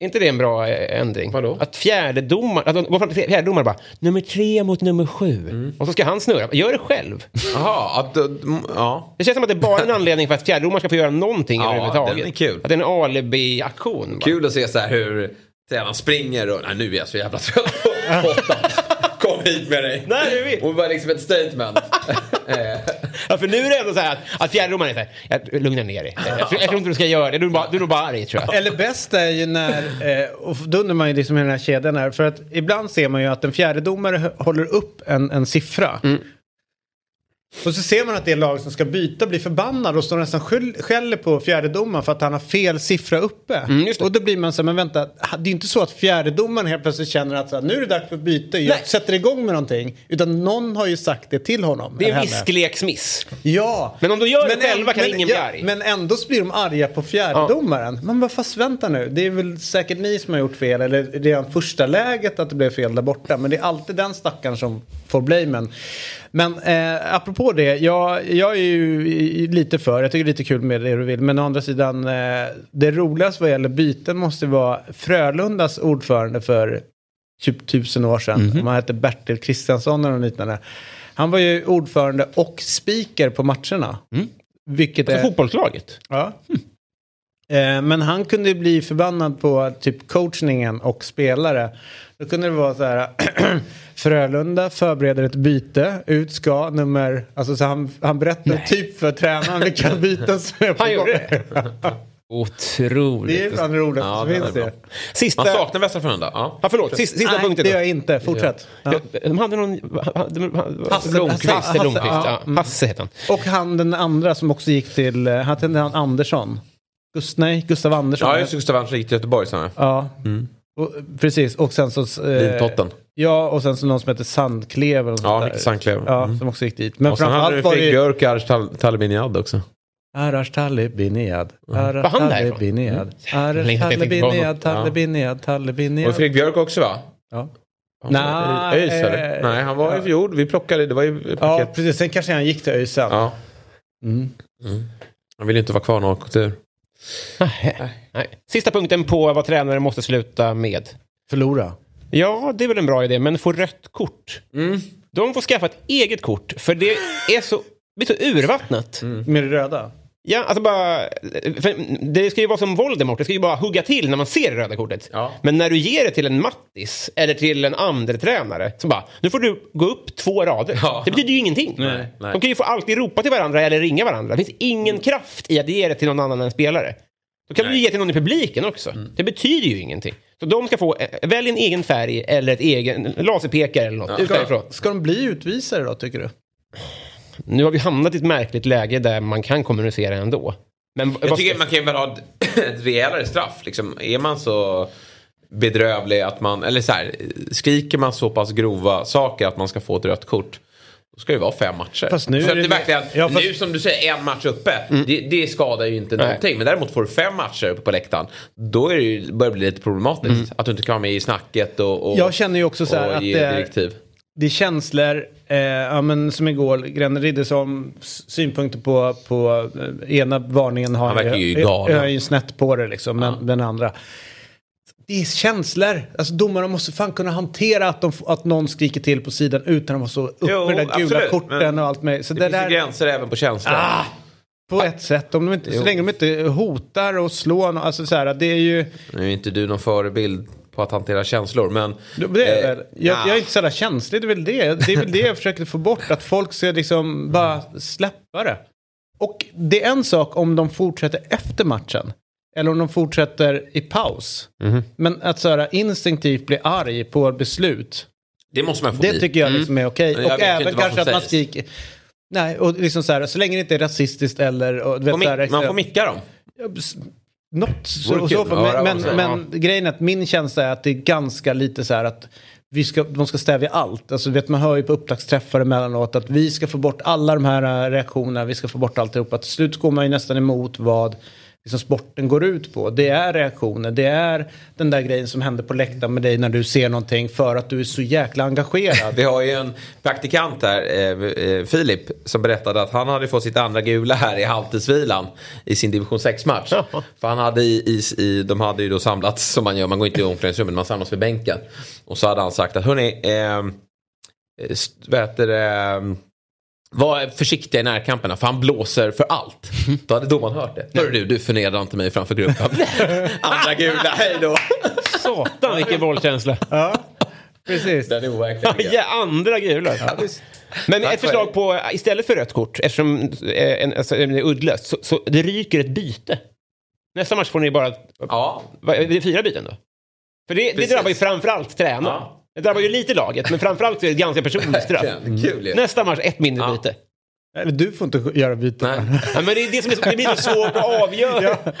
Är inte det en bra eh, ändring? Vadå? Att fjärdedomare, att de bara nummer tre mot nummer sju. Och så ska han snurra. Gör det själv. Jaha, att, mm, ja. Det känns som att det är bara en anledning för att fjärdedomaren ska få göra någonting Ja, överhuvudtaget. den är kul. Att det är en alibi-aktion. Kul att se så här hur tränaren springer och nej, nu är jag så jävla trött åtta. Kom hit med dig. Nej, det är vi. Och var liksom ett statement. Ja, för nu är det ändå så här att, att fjärdedomaren är så här, jag, lugna ner dig. Jag, tror- jag tror inte du ska göra det, du är bara, du är nog bara arg tror jag. Eller bäst är ju när, eh, och då undrar man ju liksom hur den här kedjan är. För att ibland ser man ju att en fjärde domare hö- håller upp en, en siffra. Och så ser man att det lag som ska byta blir förbannad och står nästan skäller på fjärdedomaren för att han har fel siffra uppe. det. och då blir man så här, men vänta, det är inte så att fjärdedomaren helt plötsligt känner att så här, nu är det dags för byte, jag Nej. sätter igång med någonting. Utan någon har ju sagt det till honom. Det är en viskleksmiss. Ja. Men om de gör det Men själva än- kan men, ingen ja, bli arg. Men ändå så blir de arga på fjärdedomaren. Men vad fast vänta nu. Det är väl säkert ni som har gjort fel. Eller redan första läget att det blev fel där borta. Men det är alltid den stackaren som får blamen. Men eh, apropå det. Jag, jag är ju lite för. Jag tycker det är lite kul med det du vill. Men å andra sidan. Eh, det roligaste vad gäller byten måste vara Frölundas ordförande för typ tusen år sedan. Mhm. Man hette Bertil Kristiansson eller något liknande. Han var ju ordförande och speaker på matcherna. Vilket Alltså är... fotbollslaget. Ja. Eh, men han kunde bli förbannad på typ coachningen och spelare. Då kunde det vara så här. Frölunda förbereder ett byte. Ut ska nummer... Alltså så han, han berättade typ för tränaren vilka byten som är på Han gjorde det? Otroligt. Det är fan det roligaste Ja, finns det. Sista... man saknar Västra Frölunda. Ja. Ja, förlåt. Sista, sista Nej, punkten det gör jag inte. Fortsätt. Ja. De hade någon... Hasse Blomqvist. Hasse- Blomqvist. ja, mm. Hasse han. Och han den andra som också gick till... Han hette han Andersson. Gust, nej, Gustav Andersson. Ja, just. Gustav Andersson gick till Göteborg sen. Ja. Och, precis, och sen så... Eh, Lintotten. Ja, och sen så någon som heter Sandklev. eller Ja, Micke. Ja, Mm. som också gick dit. Men Och sen hade du Fredrik det... Björk och Arash Tal- Talibiniad också. Arash Talibiniad. Var Arash han? Talibiniad. Arash tänkte på honom. Talibiniad, Talibiniad, Och Talibiniad. Fredrik Björk också va? Ja. Han Nej, var i ÖIS eh, Nej, han var i ja. fjol. Vi plockade, det var ju Ja, paket. precis. Sen kanske han gick till ÖIS sen. Ja. Mm. Han ville inte vara kvar någon kultur. Nej. Sista punkten på vad tränare måste sluta med. Förlora. Ja, det är väl en bra idé, men få rött kort. De får skaffa ett eget kort, för det är så, det är så urvattnat. Med det röda. Ja, alltså bara... För det ska ju vara som Voldemort, det ska ju bara hugga till när man ser det röda kortet. Ja. Men när du ger det till en Mattis eller till en andre tränare så bara, nu får du gå upp två rader. Ja. Det betyder ju ingenting. Nej, nej. De kan ju få alltid ropa till varandra eller ringa varandra. Det finns ingen kraft i att ge det till någon annan än spelare. Då kan du Nej. ju ge till någon i publiken också. Det betyder ju ingenting. Så de ska få, eh, välj en egen färg eller ett egen laserpekare eller något. Utan ifrån. Ska de bli utvisare då, tycker du? Nu har vi hamnat i ett märkligt läge där man kan kommunicera ändå. Men Jag vad tycker man kan ju väl ha ett, rejälare straff. Liksom, är man så bedrövlig att man, eller så här, skriker man så pass grova saker att man ska få ett rött kort. Då ska det vara fem matcher. Fast nu så är det det- verkligen, Ja, fast- nu som du säger, en match uppe. Det, det skadar ju inte Nej. någonting. Men däremot får du fem matcher uppe på läktaren. Då är det ju, börjar det bli lite problematiskt. Att du inte kan vara med i snacket och, och, Jag känner ju också så här och att ge direktiv. Det är känslor, eh, ja, men som igår, Grenne Riddersson s- synpunkter på, på eh, ena varningen har Han ju galen. Jag ju snett på det liksom, men den andra. Det är känslor. Alltså domarna måste fan kunna hantera att, de, att någon skriker till på sidan utan att vara så upp Jo, med de där gula absolut, korten men och allt med. Så Det, det, finns där, gränser även på känslor. Ah! på ett sätt, om de inte, så länge de inte hotar och slår, alltså så här, det är ju... Nu är inte du någon förebild på att hantera känslor. Men, Det är, eh, jag, jag är inte så jävla känslig, det är väl det. Det är väl det jag försöker få bort, att folk ska liksom bara släppa det. Och det är en sak om de fortsätter efter matchen. Eller om de fortsätter i paus. Men att så här, instinktivt bli arg på beslut. Det måste man få Det bli. tycker jag liksom är okej. Jag Och även kanske att man skriker. Nej, och liksom så här, så länge det inte är rasistiskt eller... Och, vet, Får så här, man får micka dem. Något så, så men, men, men säger. grejen är att min känsla är att det är ganska lite så här att vi ska, de ska stävja allt. Alltså, vet, man hör ju på upptaktsträffar emellanåt att vi ska få bort alla de här äh, reaktionerna, vi ska få bort alltihopa. Till slut går man ju nästan emot vad liksom, sporten går ut på. Det är reaktioner, det är den där grejen som händer på läktaren med dig när du ser någonting för att du är så jäkla engagerad. Vi har ju en praktikant här, eh, eh, Filip, som berättade att han hade fått sitt andra gula här i halvtidsvilan i sin division 6-match. För han hade i, i, i, de hade ju då samlats som man gör, man går inte i omklädningsrummet, man samlas vid bänken. Och så hade han sagt att hörni, eh, vad heter det, var försiktiga i närkamperna för han blåser för allt. Då hade domaren hört det. Hörru du, du förnedrar inte mig framför gruppen. Andra gula, hej då. Satan vilken bollkänsla. Precis. Den är overklig. Ja, andra gula. Men Tack ett för förslag på, istället för rött kort, eftersom eh, en, alltså, det är uddlöst, så, så det ryker ett byte. Nästa match får ni bara, Ja, vad, är det fyra byten då? För det, det drabbar ju framförallt tränaren. Ja. Det drabbar ju lite laget, men framförallt så är det ganska personligt straff. verkligen. Kul ju. Nästa match, ett mindre Ja. byte. Eller du får inte göra byten. Nej. Ja, men det, är det, som är, så- det blir så svårt att avgöra. Ja,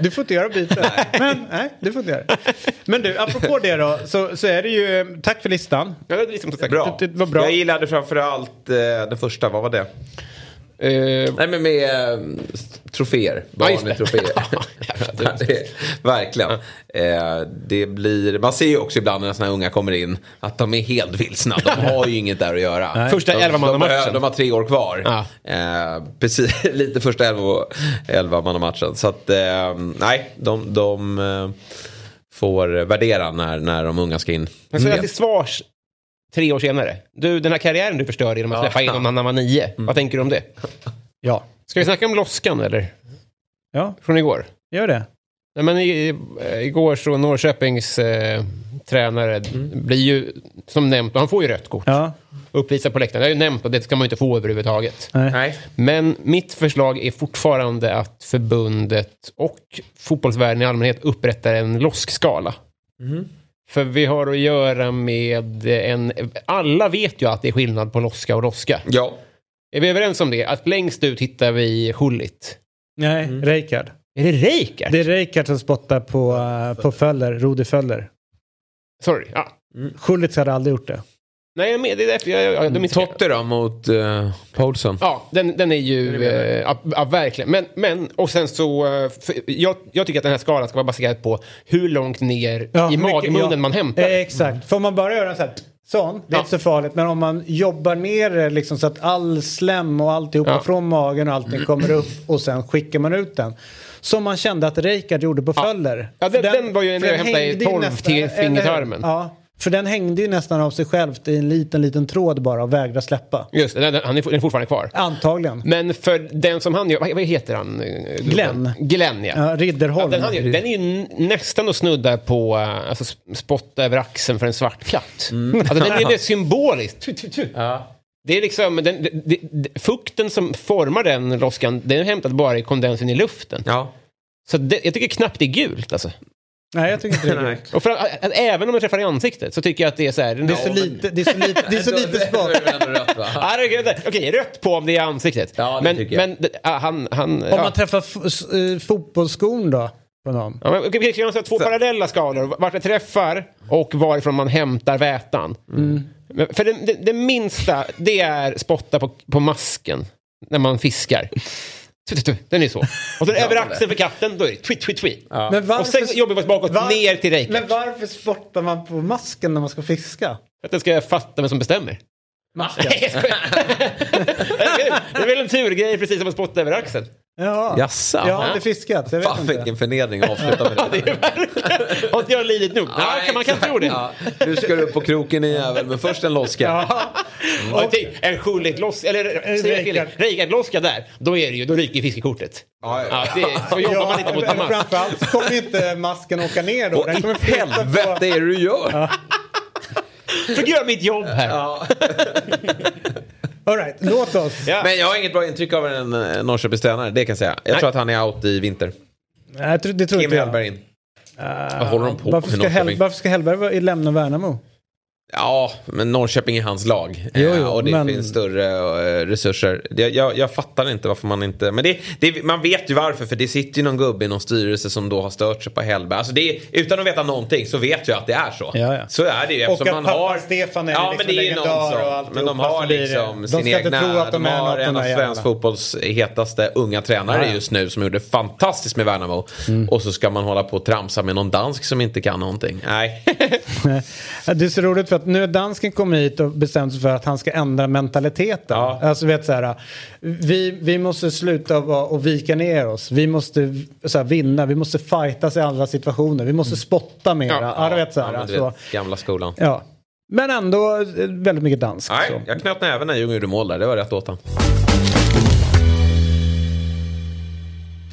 du får inte göra byten. Men nej, du får inte göra. Men du, apropå det då, så, så är det ju, tack för listan. Ja, det liksom sagt. Bra. Det- det var bra. Jag gillade framförallt eh, den första, vad var det? Eh, Nej men med eh, troféer. Just det. Barnetroféer. Det är- Verkligen. Eh, det blir, man ser ju också ibland när sådana unga kommer in att de är helt vilsna. De har ju inget där att göra. Första de, elvamannamatchen. de, de har tre år kvar. Ja. Eh, precis, lite första elva, elvamannamatchen. Så att eh, nej, de, de eh, får värdera när, när de unga ska in. Men så jag till svars tre år senare. Du, den här karriären du förstörde genom att Ja. släppa in honom när han var nio. Vad tänker du om det? Ja. Ska vi snacka om loskan eller? Ja, Från igår? gör det. Nej, men i, eh, igår så Norrköpings eh, tränare blir ju som nämnt, och han får ju rött kort. Ja. Uppvisar på läktaren. Jag har ju nämnt och det ska man ju inte få överhuvudtaget. Nej. Nej. Men mitt förslag är fortfarande att förbundet och fotbollsvärlden i allmänhet upprättar en loskskala. För vi har att göra med en... Alla vet ju att det är skillnad på loska och loska. Ja. Är vi överens om det? Att längst ut hittar vi Hullit. Nej, Mm. Reykjard. Är det Reykjard? Det är Reykjard som spottar på, uh, på Föller, Rode Föller. Sorry. Ja. Schulitz hade aldrig gjort det. Nej, jag med, det är därför jag... jag, jag missade- Totte då mot uh, Paulsen. Ja, den, den är ju... Eh, ja, ja, verkligen. Men, men, och sen så... eh, för, jag, jag tycker att den här skalan ska vara baserad på hur långt ner Ja, i magmunnen ja. man hämtar. Eh, exakt. Får man bara göra en sån här sån, det är Ja. inte så farligt. Men om man jobbar ner det liksom så att all slem och alltihopa Ja. från magen och allting kommer upp och sen skickar man ut den. Som man kände att Reykjard gjorde på Föller. Ja, den- den var ju för jag hämtade i hängde ju 12 nästan- till fingertarmen. Ja. För den hängde ju nästan av sig självt i en liten, liten tråd bara och vägrade släppa. Just det, den, den, han är, den är fortfarande kvar. Antagligen. Men för den som han gör, vad, vad heter han? Glenn. Glenn, ja. Ja, Ridderholm. Ja, den, han gör, den är ju nästan att snudda på uh, alltså, sp- spotta över axeln för en svart katt. Alltså, den är symboliskt. Tu, tu, tu. Det är liksom, den, det, det, fukten som formar den loskan, den är hämtad bara i kondensen i luften. Ja. Så det, jag tycker knappt det är gult alltså. Nej, jag tycker inte det är. Och för, att, att, även om jag träffar i ansiktet så tycker jag att det är så här... Det är så lite, det är så lite, det är så lite det gött. Okej, rött på om det är i ansiktet. Ja, det men men det- han... han Om ja. man träffar eh, fotbollsskon då? På någon. Ja, men, vi kan säga två parallella skalor. Vart det träffar och varifrån man hämtar vätan. Men För den, den, den minsta, det är spotta på, på masken när man fiskar. Den är så. Och sen över axeln för katten, då är det tweet, tweet, tweet. Men Och sen jobbar vi oss bakåt var- ner till Reykjavik. Men varför spottar man på masken när man ska fiska? För att den ska fatta vem som bestämmer. Det är väl en turgrej precis som att spotta över axeln. Ja. Jag har aldrig fiskat, så jag vet Fan inte. vilken förnedring att avsluta med det. Har inte jag lidit nog? Ja, kan, man kan tro det. Ja, nu ska du upp på kroken i jävel, men först en loska. Ja. Och tänk, en Schullit-loska, eller. Reykjavik-loska där, då är det ju, då ryker fiskekortet. Ja, ja. Ja, det, så jobbar man inte mot en mask. framförallt kommer inte masken åka ner då. Den kommer helvete på... är det du gör? Försöker göra mitt jobb här. All right, låt oss. Ja. Men jag har inget bra intryck av en eh, Norrköpings tränare, det kan jag säga. Jag Nej. tror att han är out i vinter. Nej, det tror Kim inte jag. Hellberg in. Vad håller de på Varför ska, Hell, varför ska Hellberg lämna Värnamo? Ja, men Norrköping är hans lag. Jo, Eh, jo, och det men- finns större eh, resurser. Jag, jag, jag fattar inte varför man inte... Men det, det, man vet ju varför, för det sitter ju någon gubbe i någon styrelse som då har stört sig på Hellberg. Alltså det, utan att veta någonting så vet jag att det är så. Ja, ja. Så är det ju. Och att man pappa har... Stefan är ja, liksom men det är någon alltihopa, Men de så har liksom de sin egna... tro att de de har en av svensk fotbolls hetaste unga tränare Ja, ja. just nu som gjorde fantastiskt med Värnamo. Mm. Och så ska man hålla på och tramsa med någon dansk som inte kan någonting. Nej. Det är så roligt för att nu har dansken kommit hit och bestämt sig för att han ska ändra mentaliteten. Ja. Alltså vet så här, vi, vi måste sluta och vika ner oss. Vi måste så här, vinna, vi måste fightas i alla situationer. Vi måste spotta mera. Ja, du vet, så här, ja, så. vet, gamla skolan. Ja. Men ändå eh, väldigt mycket danskt. Nej, så. jag knöt näven när Ljung gjorde mål där. Det var rätt åt han.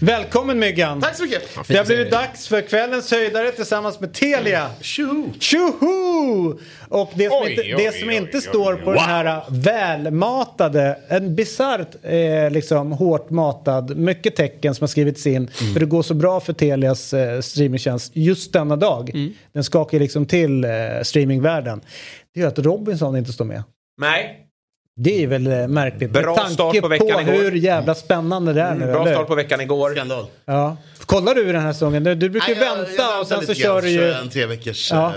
Välkommen Myggan! Tack så mycket. Det har blivit dags för kvällens höjdare tillsammans med Telia. Tjoho! Tjoho! Och det som Oj, inte, oj, det som oj, inte oj, står på den här välmatade, en bisarrt eh, liksom hårt matad, mycket tecken som har skrivits in Mm. för det går så bra för Telias eh, streamingtjänst just denna dag. Mm. Den skakar liksom till eh, streamingvärlden. Det gör att Robinson inte står med. Nej. Det är väl eh, märkligt. Bra med tanke start på veckan igår. hur jävla spännande det är nu. Bra eller? start på veckan igår. Skandal. Ja. Kollar du den här säsongen? Du, du brukar ju Nej, jag- vänta jag och sen så kör du ju... en tre veckors... Ja.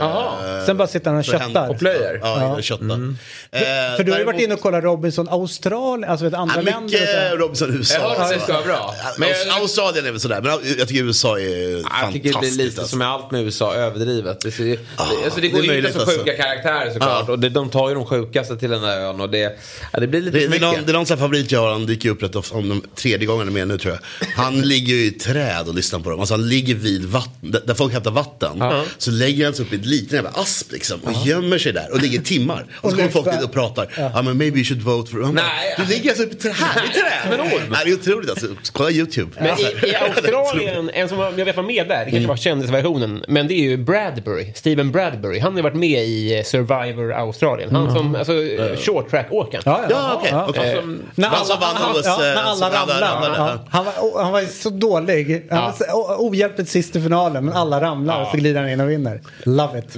eh, Sen bara sitter han och för köttar. Och plöjer. Ja, Ja. ja. köttar. Eh, För du har ju varit inne och kollat Robinson Australien, alltså vet, andra Ja, länder. mycket. Robinson USA. Jag hörde det ska vara bra. Men jag- Australien är väl sådär, men jag tycker USA är Jag fantastiskt. tycker det blir lite alltså. som med allt med USA, överdrivet. Det, ser, det, alltså det går är ju inte så alltså. sjuka karaktärer såklart. Ja. Och det, de tar ju de sjukaste till den där ön och det, ja, det blir lite Det, för det, är någon, mycket. det är någon här favorit jag har, han dyker upp rätt ofta, om de tredje gången är med nu tror jag. Han ligger ju i träd och lyssnar på dem. Alltså han ligger vid vatten, där, folk hämtar vatten. Så lägger han sig upp i ett liten jävla asp liksom och gömmer sig där och ligger i timmar. Och så kommer folk dit och pratar. Ja men maybe you should vote for... Han bara, Nej. Du ligger alltså uppe i här i träd. Det är otroligt alltså. Kolla YouTube. Men Alltså, i, i Australien, en som jag vet var med där, det kanske var kändisversionen, men det är ju Bradbury, Steven Bradbury. Han har varit med i eh, Survivor Australien. Han som, alltså eh, short track-åkaren. Ja, ja. Ja, okej. Ja. okej. När Han som alla, vann han, hos, ja, eh, när alla ramlade. Ja. Han, var, han var så dålig. Han var så, o- ohjälpligt sist i finalen men alla ramlar och så glider han in och vinner. Love it.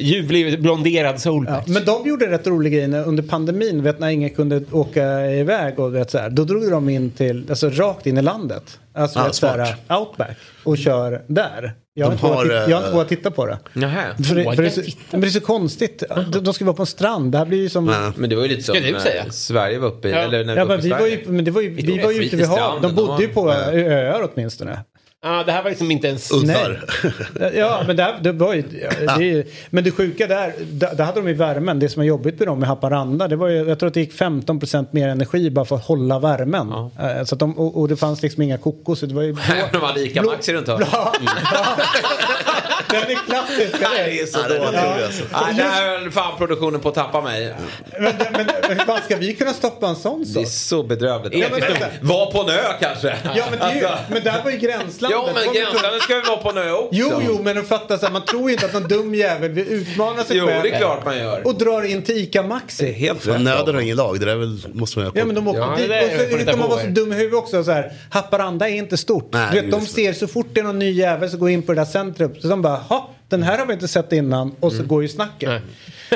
Ljuvlig blonderad Ja, soulpatch. men de gjorde rätt rolig grej under pandemin, vet, när ingen kunde åka iväg och vet, så här, då drog de in till, alltså rakt in i landet. Alltså Ah, smart. outback och kör där. Jag har, De inte har, titta- jag har eh, inte vågat titta på det. Nähä. För det, för det, så, titta. men det är så konstigt. De, de ska vara på en strand. Det här blir ju som... Nej. Men det var ju lite som säga? Sverige var uppe i, Ja. eller när vi Ja, var men uppe i vi var Sverige. ju, men det var ju, vi var ju ute vid havet. De bodde ju på öar åtminstone. Ah, det här var liksom inte ens... Uddar. Ja, men det, det var ju... Ja, det, är- men det sjuka där, där, hade de ju värmen. Det som är jobbigt med dem i Haparanda, det var ju, jag tror att det gick 15% mer energi bara för att hålla värmen. Eh, Så att de, och, och det fanns liksom inga kokos. Det var ju blå, De hade Ica Maxi runt hörnet. den är klassisk. Det är så Ja, det är dåligt. otroligt, alltså. Nej, det här höll fan produktionen på att tappa mig. Men, men, men hur fan ska vi kunna stoppa en sån Det sak? är så bedrövligt. Ja, men. Var på en ö kanske. Ja, men, det är ju, Alltså. men där var ju gränslandet. Ja, men gränslandet ska vi vara på ö också. Jo, jo, men att fatta så här, man tror ju inte att någon dum jävel vill utmana sig Jo, själv. det är klart man gör. Och drar in till ICA Maxi. Helt rätt. Nöden har ingen lag, det där är väl, måste man ju ha Ja men de åker Ja, dit och så kan man vara så dum i huvudet också. Så här, Haparanda är inte stort. Nej, du vet, de ser så fort det är någon ny jävel som går in på det där centret. Så de bara, ha den här har vi inte sett innan. Och så går ju snacket. Nej.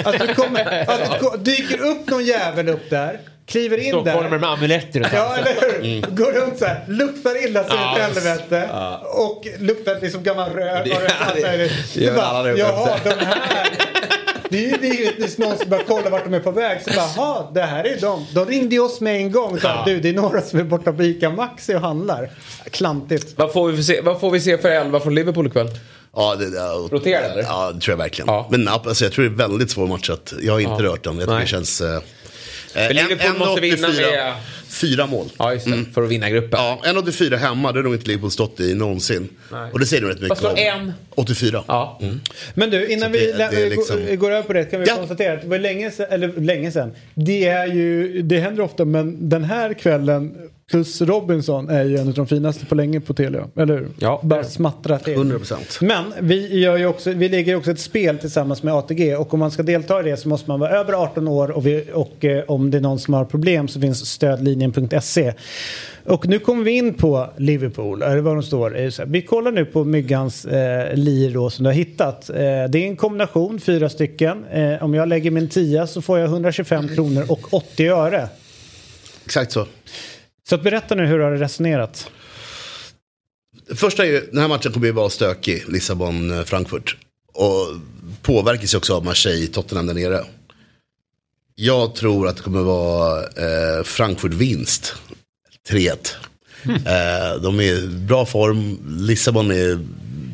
Att det kommer, att det dyker upp någon jävel upp där. Kliver in Stockholmare där. med amuletter och Ja, eller hur? Går runt så här, luktar illa så Ja. ut helvete. Och luktar liksom gammal rök. Det- och rök. ja, det- Det gör bara, alla det Jaha, de här. Det är ju givetvis någon som börjar kolla vart de är på väg. Så bara, det här är de. De ringde ju oss med en gång. Så här, Du, det är några som är borta på ICA Maxi och handlar. Klantigt. Vad får, vi för se, vad får vi se för elva från Liverpool ikväll? Ja, det, ja, Roterar eller? Ja, det tror jag verkligen. Ja. Men alltså, jag tror det är väldigt svår match. Att, jag har inte Ja. rört dem. Jag Nej. det känns... Eh, För Liverpool måste vinna med- Fyra mål. Ja, just det. För att vinna gruppen. Ja, 1,84 hemma, det har nog inte Liverpool stått i någonsin. Nej. Och det säger nog rätt mycket om. en? 84. Ja. Mm. Men du, innan vi det- går- liksom- går över på det kan vi Ja. konstatera att det var länge sedan, eller länge sedan. Det är ju, det händer ofta men den här kvällen plus Robinson är ju en av de finaste på länge på Telia. Eller hur? Ja. Bara smattra till. 100%. Men vi, gör ju också, vi lägger ju också ett spel tillsammans med ATG och om man ska delta i det så måste man vara över 18 år och, vi, och eh, om det är någon som har problem så finns stödlinjen.se. Och nu kommer vi in på Liverpool, eller vad de står. Vi kollar nu på Myggans eh, lir då som du har hittat. Eh, det är en kombination, fyra stycken. Eh, om jag lägger min 10 så får jag 125 kronor och 80 öre. Exakt så. Så att berätta nu hur du har resonerat. Första är ju, den här matchen kommer ju vara stökig, Lissabon-Frankfurt. Och påverkas ju också av Marseille-Tottenham där nere. Jag tror att det kommer vara eh, Frankfurt-vinst. 3-1. Eh, de är i bra form. Lissabon är,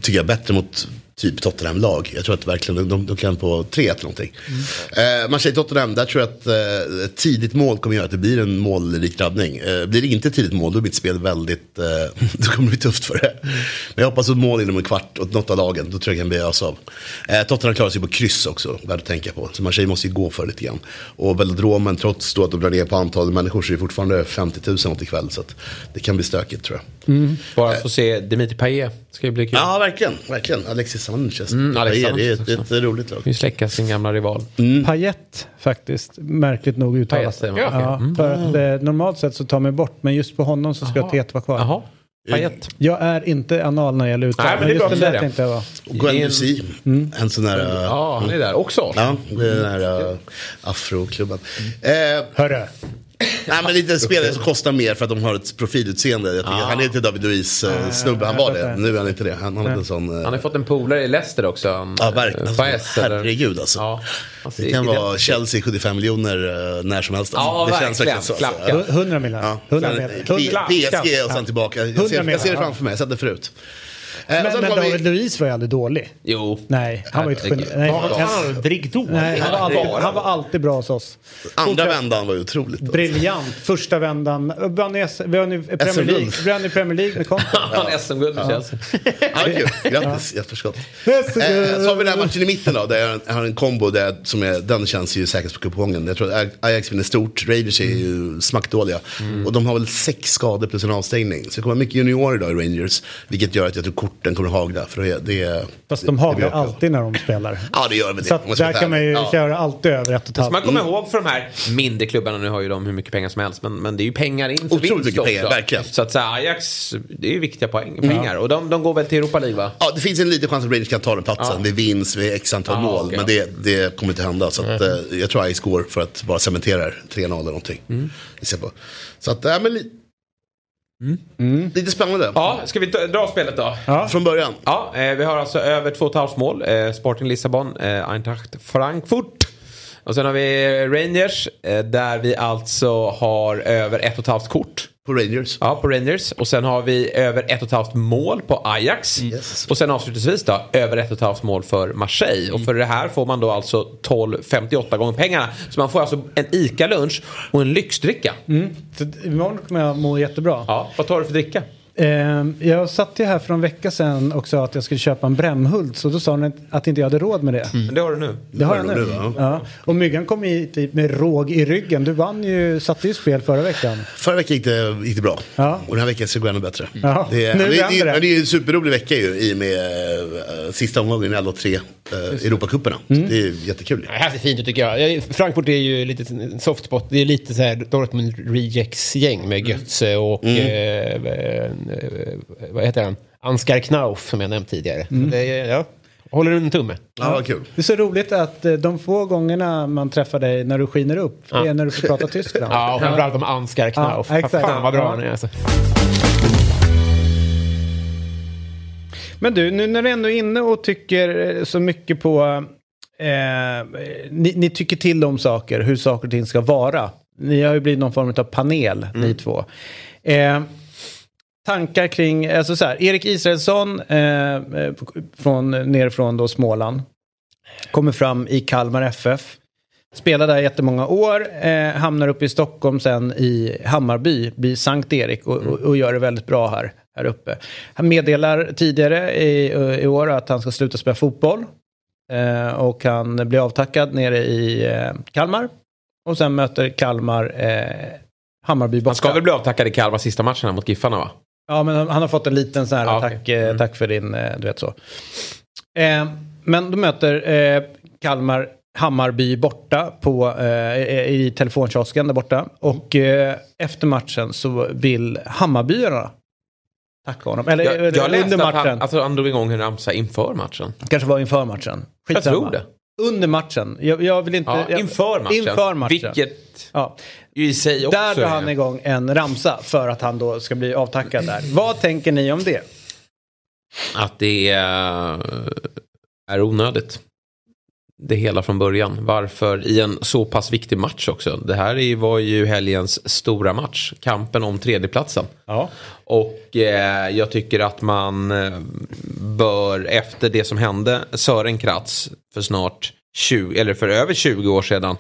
tycker jag, bättre mot typ Tottenham-lag. Jag tror att verkligen de, de kan på 3-1 eller någonting. Eh, Marseille-Tottenham, där tror jag att eh, ett tidigt mål kommer göra att det blir en målrik drabbning. Eh, blir det inte ett tidigt mål, då är mitt spel väldigt, eh, då kommer det bli tufft för det. Men jag hoppas att mål inom en kvart åt något av lagen, då tror jag det kan bli ös av. Eh, Tottenham klarar sig på kryss också, värd att tänka på. Så Marseille måste ju gå för lite grann. Och velodromen, trots då att de drar ner på antalet människor, så är det fortfarande 50 000 något ikväll. Så att det kan bli stökigt tror jag. Bara få se Dimitri Payet. Ska ju bli kul. Ja, verkligen. verkligen. Alexis Sanchez. Mm, Alexis det är, det är, ett, det är ett roligt lag. Ju släcka sin gamla rival. Payet faktiskt, märkligt nog uttalas Payet säger man, Ja. Mm. för att, eh, normalt sett så tar man bort, men just på honom så ska Jaha. T vara kvar. Jaha. Payet. Jag är inte anal när det gäller uttal, Nej, men men, det är bra just att den säga där tänkte det. jag vara. Och Gwen Det är en- sån där... äh, Ja, han är där också. Ja, det är den här uh, afroklubben. Eh, Hörru, nej, men lite spelare som kostar mer för att de har ett profilutseende. Jag tycker, Han är inte David Luiz uh, snubbe, han var det. Nu är han inte det. Han, han har en sån... Han Uh, har fått en polare i Leicester också. ja, verkligen. eh, Baez, eller- Herregud alltså. Ja. Alltså, Det kan vara Chelsea 75 miljoner uh, när som helst. Alltså. Ja, det känns verkligen. så. Klapka. Ja. 100 miljoner. Ja. 100 Sen, miljoner. P- 100 PSG och sen tillbaka. Jag 100 ser, jag ser det framför mig, jag har sett det förut. Eh, Men, men har vi- David Luiz var ju aldrig dålig. Jo. Nej, han var ju ett geni. Nej, Var han aldrig dålig? nej, han, var alltid, Bara. han var alltid bra hos oss. Andra Fortsätt. vändan var ju otroligt. Alltså. Briljant. Första vändan. Vann i vann i Premier. League. Vann i Premier League med Conte. Han SM-guld med Chelsea. Grattis. Yes, Eh, eh, så har vi den här matchen i mitten då, där jag har en kombo där, som är, den känns ju säkert på kupongen. Jag tror att Ajax vinner stort, Rangers är ju smackdåliga. Och de har väl sex skador plus en avstängning. Så det kommer mycket juniorer idag i Rangers. Vilket gör att jag tror korten kommer hagla. För det, det, är- Fast de haglar alltid när de spelar. Ja det gör väl det. Så att där kan man ju. Ja. köra alltid över ett och ett Så halvt. man kommer ihåg för de här mindre klubbarna, nu har ju de hur mycket pengar som helst, men, men det är ju pengar in för Otroligt vinst mycket också. pengar, verkligen. Så att säga, Ajax, det är ju viktiga poäng, pengar. Och de, de går väl till Europa League va? Ja, det finns en liten chans att Rangers kan ta den platsen. Ja. Det vinns vid x antal Ja, mål. okej. Men det, det kommer inte hända. Så att, eh, jag tror Ajax går för att bara cementera det. 3-0 eller någonting. På. Så att, ja men li- lite spännande. Ja, ska vi dra spelet då? Från början. Ja, eh, vi har alltså över 2,5 mål. Eh, Sporting Lissabon, eh, Eintracht Frankfurt. Och sen har vi Rangers, eh, där vi alltså har över 1,5 kort. På Rangers. Ja, på Rangers. Och sen har vi över ett och ett halvt mål på Ajax. Yes. Och sen avslutningsvis då, över ett och ett halvt mål för Marseille. Och för det här får man då alltså 12,58 gånger pengarna. Så man får alltså en ICA-lunch och en lyxdricka. Så imorgon kommer jag må jättebra. Ja, vad tar du för dricka? Eh, jag satt ju här för en vecka sedan och sa att jag skulle köpa en Brämhult. Så då sa hon att inte jag hade råd med det. Men det har du nu. Det har jag nu. du nu? Ja. Och Myggan kom hit med råg i ryggen. Du vann ju, satte ju spel förra veckan. Förra veckan gick det, gick det bra. Ja. Och den här veckan ska det gå ännu bättre. Ja, Det, är, nu det, det, det. är en superrolig vecka ju i och med eh, sista omgången i alla tre uh, Europacuperna. Mm. Det är jättekul. Det här ser fint ut tycker jag. Frankfurt är ju lite softspot. Det är lite så här Dortmund Rejects-gäng med Götze och... Eh, eh, vad heter han? Ansgar Knauf som jag nämnt tidigare. Det är, ja, håller en tumme. Ja, vad kul. Det är så roligt att eh, de få gångerna man träffar dig när du skiner upp är när du får prata Tyskland. Ja, och framförallt om Ansgar Knauf. Ja, exakt. Fan vad bra Ja. han är alltså. Men du, nu när du ändå är inne och tycker eh, så mycket på... Eh, ni, ni tycker till om saker, hur saker och ting ska vara. Ni har ju blivit någon form av panel, ni två. Eh, tankar kring, alltså så här, Erik Israelsson eh, eh från, nerifrån då Småland. Kommer fram i Kalmar FF. Spelar där jättemånga år, eh, hamnar uppe i Stockholm sen i Hammarby, blir Sankt Erik och, och, och gör det väldigt bra här, här uppe. Han meddelar tidigare i, i år att han ska sluta spela fotboll. Eh, och han blir avtackad nere i eh, Kalmar. Och sen möter Kalmar eh, Hammarby borta. Han ska väl bli avtackad i Kalmar sista matchen mot Giffarna va? Ja, men han, han har fått en liten sån här okej. tack, eh, tack för din, eh, du vet så. Eh, men då möter eh, Kalmar Hammarby borta på, eh, i telefonkiosken där borta. Och eh, efter matchen så vill Hammarbyarna tacka honom. Eller, Jag, jag under matchen. han, alltså, han drog igång en ramsa inför matchen. Kanske var inför matchen. Jag Skitsamma. tror det. Under matchen. Jag, jag vill inte... Ja, jag, inför matchen. Inför matchen. Vilket Ja. i sig också Där drar han igång en ramsa för att han då ska bli avtackad där. Vad tänker ni om det? att det är, är onödigt. Det hela från början. Varför i en så pass viktig match också. Det här är- var ju helgens stora match. Kampen om tredjeplatsen. Ja. Och eh, jag tycker att man eh, bör efter det som hände Sören Kratz för snart 20, eller för över 20 år sedan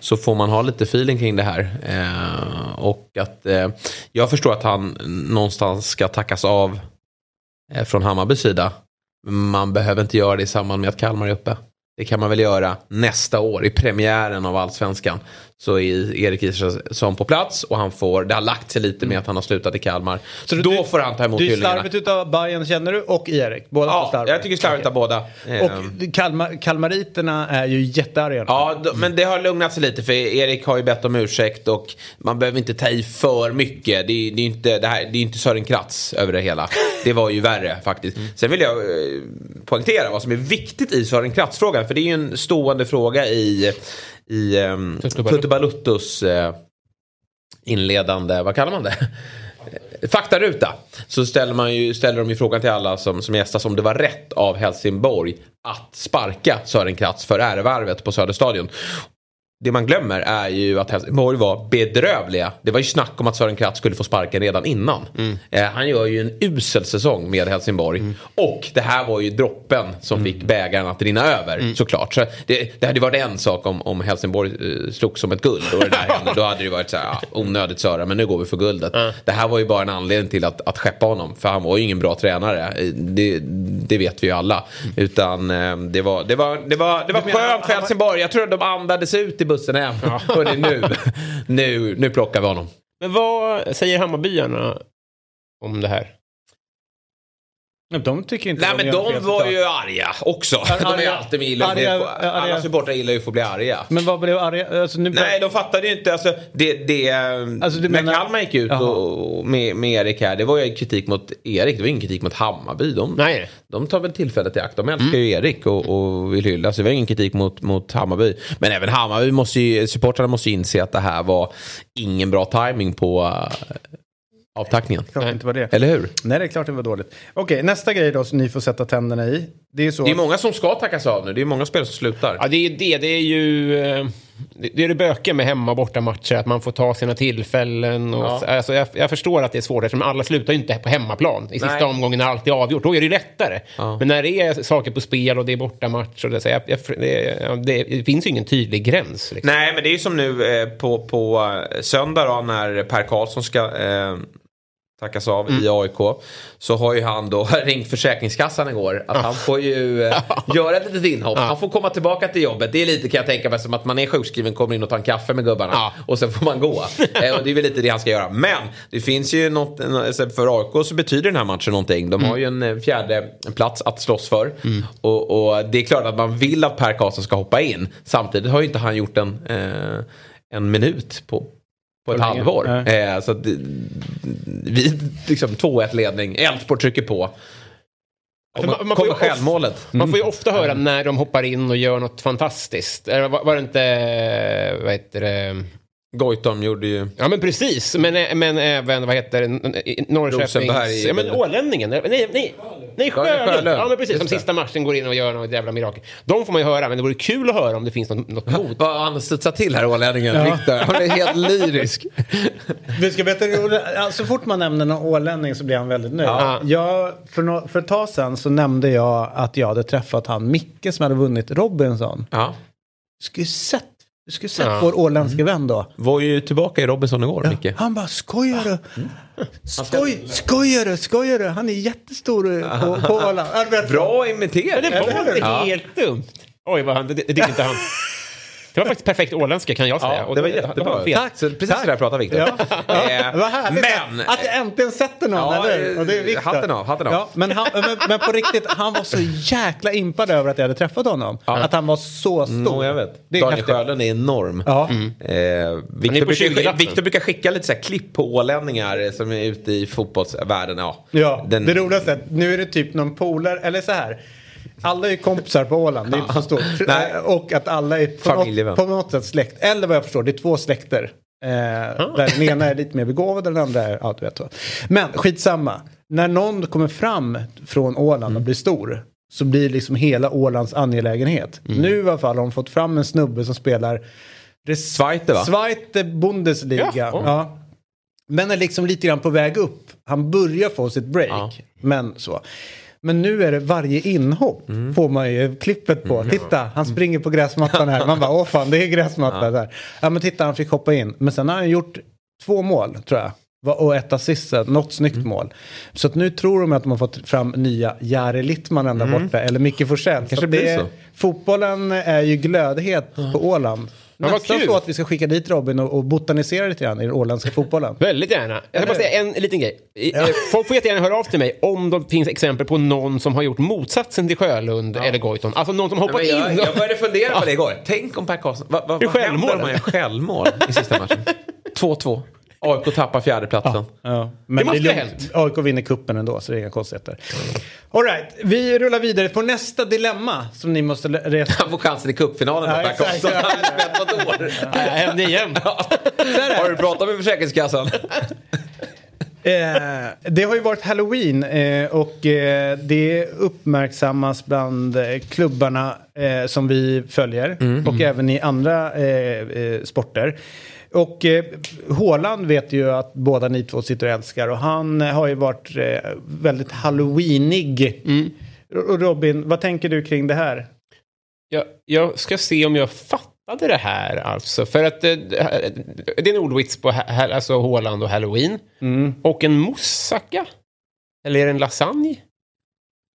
så får man ha lite feeling kring det här. Eh, och att eh, jag förstår att han någonstans ska tackas av eh, från Hammarbys sida. Man behöver inte göra det i samband med att Kalmar är uppe. Det kan man väl göra nästa år i premiären av Allsvenskan. Så är Erik Isaksson på plats och han får, det har lagt sig lite med att han har slutat i Kalmar. Så du- då får han ta emot Du är hyllningarna. slarvigt utav Bayern känner du och Erik. Båda Ja, slarvigt. jag tycker slarvigt av båda. Ehm, Och Kalmar, kalmariterna är ju jättearga. Ja, men det har lugnat sig lite för Erik har ju bett om ursäkt och man behöver inte ta i för mycket. Det är, det är inte, det här, det är inte Sören Kratz över det hela. Det var ju värre faktiskt. Sen vill jag eh, poängtera vad som är viktigt i Sören Kratz-frågan. För det är ju en stående fråga i, i. Tutu Baluttos eh, inledande, vad kallar man det? Faktaruta. Så ställer, man ju, ställer de ju frågan till alla som, som gästas om det var rätt av Helsingborg att sparka Sören Kratz för ärevarvet på Söderstadion. Det man glömmer är ju att Helsingborg var bedrövliga. Det var ju snack om att Sören Kratz skulle få sparken redan innan. Eh, han gör ju en usel säsong med Helsingborg. Och det här var ju droppen som fick bägaren att rinna över såklart. Så det, det hade varit en sak om, om Helsingborg eh, slogs som ett guld och det där hände. Då hade det varit så här, ja, onödigt Sören men nu går vi för guldet. Det här var ju bara en anledning till att, att skeppa honom. För han var ju ingen bra tränare. Eh, Det, det vet vi ju alla. Utan eh, det var, det var, det var, det var skönt för Helsingborg. Jag tror att de andades ut i bussen hem. Hörrni, nu, nu, nu plockar vi honom. Men vad säger Hammarbyarna om det här? De tycker inte Nej de men de var ju arga också. Ar- De är alltid med illa. arga- Alla arga- supportrar gillar ju att få bli arga. Men vad blev arga? Alltså, nu Nej, de fattade ju inte. Alltså, det, det, Alltså, du när menar- Kalmar gick ut och, och med, med Erik här, det var ju kritik mot Erik. Det var ingen kritik mot Hammarby. De, Nej. de tar väl tillfället i akt. De älskar ju Erik och, och vill hylla. Så det var ingen kritik mot, mot Hammarby. Men även Hammarby måste ju, supportrarna måste ju inse att det här var ingen bra timing på avtackningen. Klart det inte var det. Eller hur? Nej, det är klart det var dåligt. Okej, nästa grej då som ni får sätta tänderna i. Det är så. Det är många som ska tackas av nu. Det är många spelare som slutar. Ja, det är ju det. Det är ju... eh, Det är det bökiga med hemma och borta matcher, att man får ta sina tillfällen. Och, Ja. alltså, jag, jag förstår att det är svårt, eftersom alla slutar ju inte på hemmaplan. I sista Nej. omgången när allt är avgjort, då är det ju lättare. Men när det är saker på spel och det är bortamatch, och det, så jag, jag, det, ja, det, det finns ju ingen tydlig gräns. Liksom. Nej, men det är ju som nu eh, på, på eh, söndag då när Per Karlsson ska eh, tackas av Mm. i AIK. Så har ju han då ringt Försäkringskassan igår. Att han får ju eh, göra ett litet inhopp. Han får komma tillbaka till jobbet. Det är lite kan jag tänka mig som att man är sjukskriven, kommer in och tar en kaffe med gubbarna. Ja. Och sen får man gå. eh, och det är väl lite det han ska göra. Men det finns ju något, alltså för AIK så betyder den här matchen någonting. De har ju en eh, fjärde plats att slåss för. Och, och det är klart att man vill att Per Karlsson ska hoppa in. Samtidigt har ju inte han gjort en, eh, en minut på, på ett halvår. Eh, så att, det- vi, liksom 2-1 ledning, Elfsborg trycker på. Man- man får självmålet. Man får ju ofta höra när de hoppar in och gör något fantastiskt. Var, var det inte, eh, vad heter det? Goitom gjorde ju... Ja men precis, men, men även vad heter det, Norrköpings... Rosenberg. Ja men Ålänningen, nej, nej, nej Ja, Sjölund. Ja men precis, som sista matchen går in och gör något jävla mirakel. De får man ju höra, men det vore kul att höra om det finns något, något mot. Vad han studsar till här ålänningen, Viktor. Han är helt lyrisk. Vi ska veta, ja, så fort man nämner någon ålänning så blir han väldigt nöjd. Ja. Jag, för, nå- för ett tag sedan så nämnde jag att jag hade träffat han Micke som hade vunnit Robinson. Ja. Du skulle sett, du skulle sett Ja. vår åländska vän då. Var ju tillbaka i Robinson igår, Ja, Micke. han bara skojar du? Skoj, skojar du? Skojar du? Han är jättestor på, på Åland. Bra imiterat. Det var inte Ja. helt dumt. Oj, vad han, det, det tyckte inte han. Det var faktiskt perfekt åländska kan jag säga. Ja, det var jättebra. han fel. Tack. Så precis så där pratar Viktor. Ja, ja, Eh, vad härligt men... att jag äntligen sätter någon, Ja, eller hur? Och det är Victor. hatten av, hatten av. Ja, men, han, men, men på riktigt, han var så jäkla impad över att jag hade träffat honom. Att han var så stor. Mm, jag vet. Det är Daniel häftigt. Sjölund är enorm. Ja. Eh, är Viktor, på brukar, 20-lappen. Viktor brukar skicka lite så här klipp på ålänningar som är ute i fotbollsvärlden. Ja, Ja, Den- det roligaste är att nu är det typ någon polare, eller så här. Alla är kompisar på Åland, det är inte så stort. Nej. Och att alla är på något, på något sätt släkt. Eller vad jag förstår, det är två släkter. Eh, Där den ena är lite mer begåvad och den andra är, ja du vet så. Men skitsamma. När någon kommer fram från Åland och blir stor så blir liksom hela Ålands angelägenhet. Nu i alla fall har de fått fram en snubbe som spelar Zweite, va? Zweite Bundesliga. Ja. Ja. Men är liksom lite grann på väg upp. Han börjar få sitt break. Ja. Men så. Men nu är det varje inhopp Mm. får man ju klippet på. Titta, han springer på gräsmattan här. Man bara, åh fan, det är gräsmatta där. Ja, men titta, han fick hoppa in. Men sen har han gjort två mål, tror jag. Och ett assist, något snyggt Mm. mål. Så att nu tror de att de har fått fram nya Jari Littmanen där borta. Eller Micke Forsell. Kanske Mm. det är, fotbollen är ju glödhet på Åland. Men Nästan kul. så att vi ska skicka dit Robin och, och botanisera lite grann i den åländska fotbollen. Väldigt gärna. Jag ska bara säga en liten grej. I- eh, Folk får jättegärna höra av till mig om det finns exempel på någon som har gjort motsatsen till Sjölund eller Goitom. Alltså någon som hoppat jag, in. jag började fundera på det igår. Tänk om Per Karlsson... Vad, vad, Det är vad händer självmål. om man gör självmål i sista matchen? 2-2. AIK tappar fjärdeplatsen. Ja, men måste är ha hänt. AIK vinner kuppen ändå så det är inga konstigheter. All right, vi rullar vidare på nästa dilemma som ni måste resa. Han får chansen i cupfinalen Ja, exakt. Ett år. Ja, hände igen. Har du pratat med Försäkringskassan? Eh, det har ju varit halloween eh, och eh, det uppmärksammas bland eh, klubbarna eh, som vi följer och även i andra eh, sporter. Och eh, vet ju att båda ni två sitter och älskar och han eh, har ju varit eh, väldigt halloweenig. Och Robin, vad tänker du kring det här? Jag, jag ska se om jag fattade det här alltså. För att eh, det är en ordvits på ha, alltså Håland och Halloween. Och en moussaka. Eller är det en lasagne?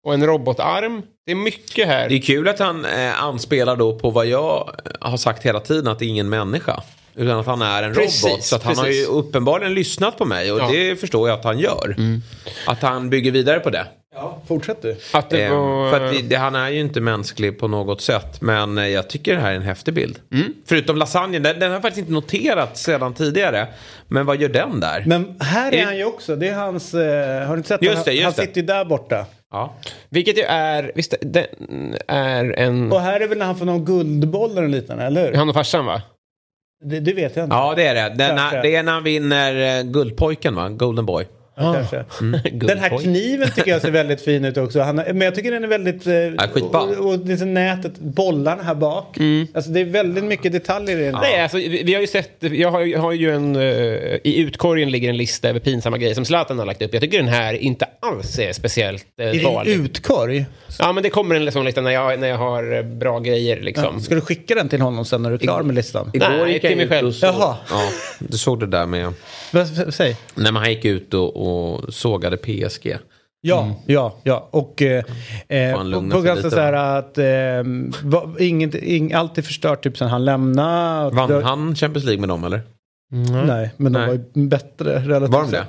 Och en robotarm. Det är mycket här. Det är kul att han eh, anspelar då på vad jag har sagt hela tiden, att det är ingen människa. Utan att han är en Precis, robot. Så att han har ju uppenbarligen lyssnat på mig och Ja. det förstår jag att han gör. Att han bygger vidare på det. Ja, fortsätt du. Att det Eh, var... För att det, han är ju inte mänsklig på något sätt. Men eh, jag tycker det här är en häftig bild. Förutom lasagnen, den, den har jag faktiskt inte noterat sedan tidigare. Men vad gör den där? Men här är Är- han ju också. Det är hans... Eh, har du inte sett Just han, det, just han sitter ju där borta. Ja. Vilket ju är... Visst, det är en... Och här är väl när han får någon guldboll eller liknande, eller hur? Han och farsan va? Det, det vet jag inte. ja, det är det. Den, det är när han vinner eh, Guldpojken, va? Golden Boy. Ja, kanske. Den här kniven tycker jag ser väldigt fin ut också. Han, men jag tycker den är väldigt... Eh, skitball. och, och det är nätet, bollarna här bak. Alltså det är väldigt mycket detaljer i den. Nej, alltså, vi har ju sett, jag har, jag har ju en, eh, i utkorgen ligger en lista över pinsamma grejer som Zlatan har lagt upp. Jag tycker den här inte alls är speciellt I eh, din farlig. utkorg? Ja, men det kommer en sån lista när jag, när jag har eh, bra grejer liksom. Ja. Ska du skicka den till honom sen när du är klar med listan? Igår Nej, gick till han mig själv. Jaha. ja, du såg det där med... Vad- Säg. När man gick ut och, och sågade PSG. Ja, ja, ja. Och eh, eh, på, ganska så här att eh, va, inget, ing, allt är förstört typ sen han lämnade. Vann han Champions League med dem eller? Nej, men de Nej. var ju bättre relativt Var de det?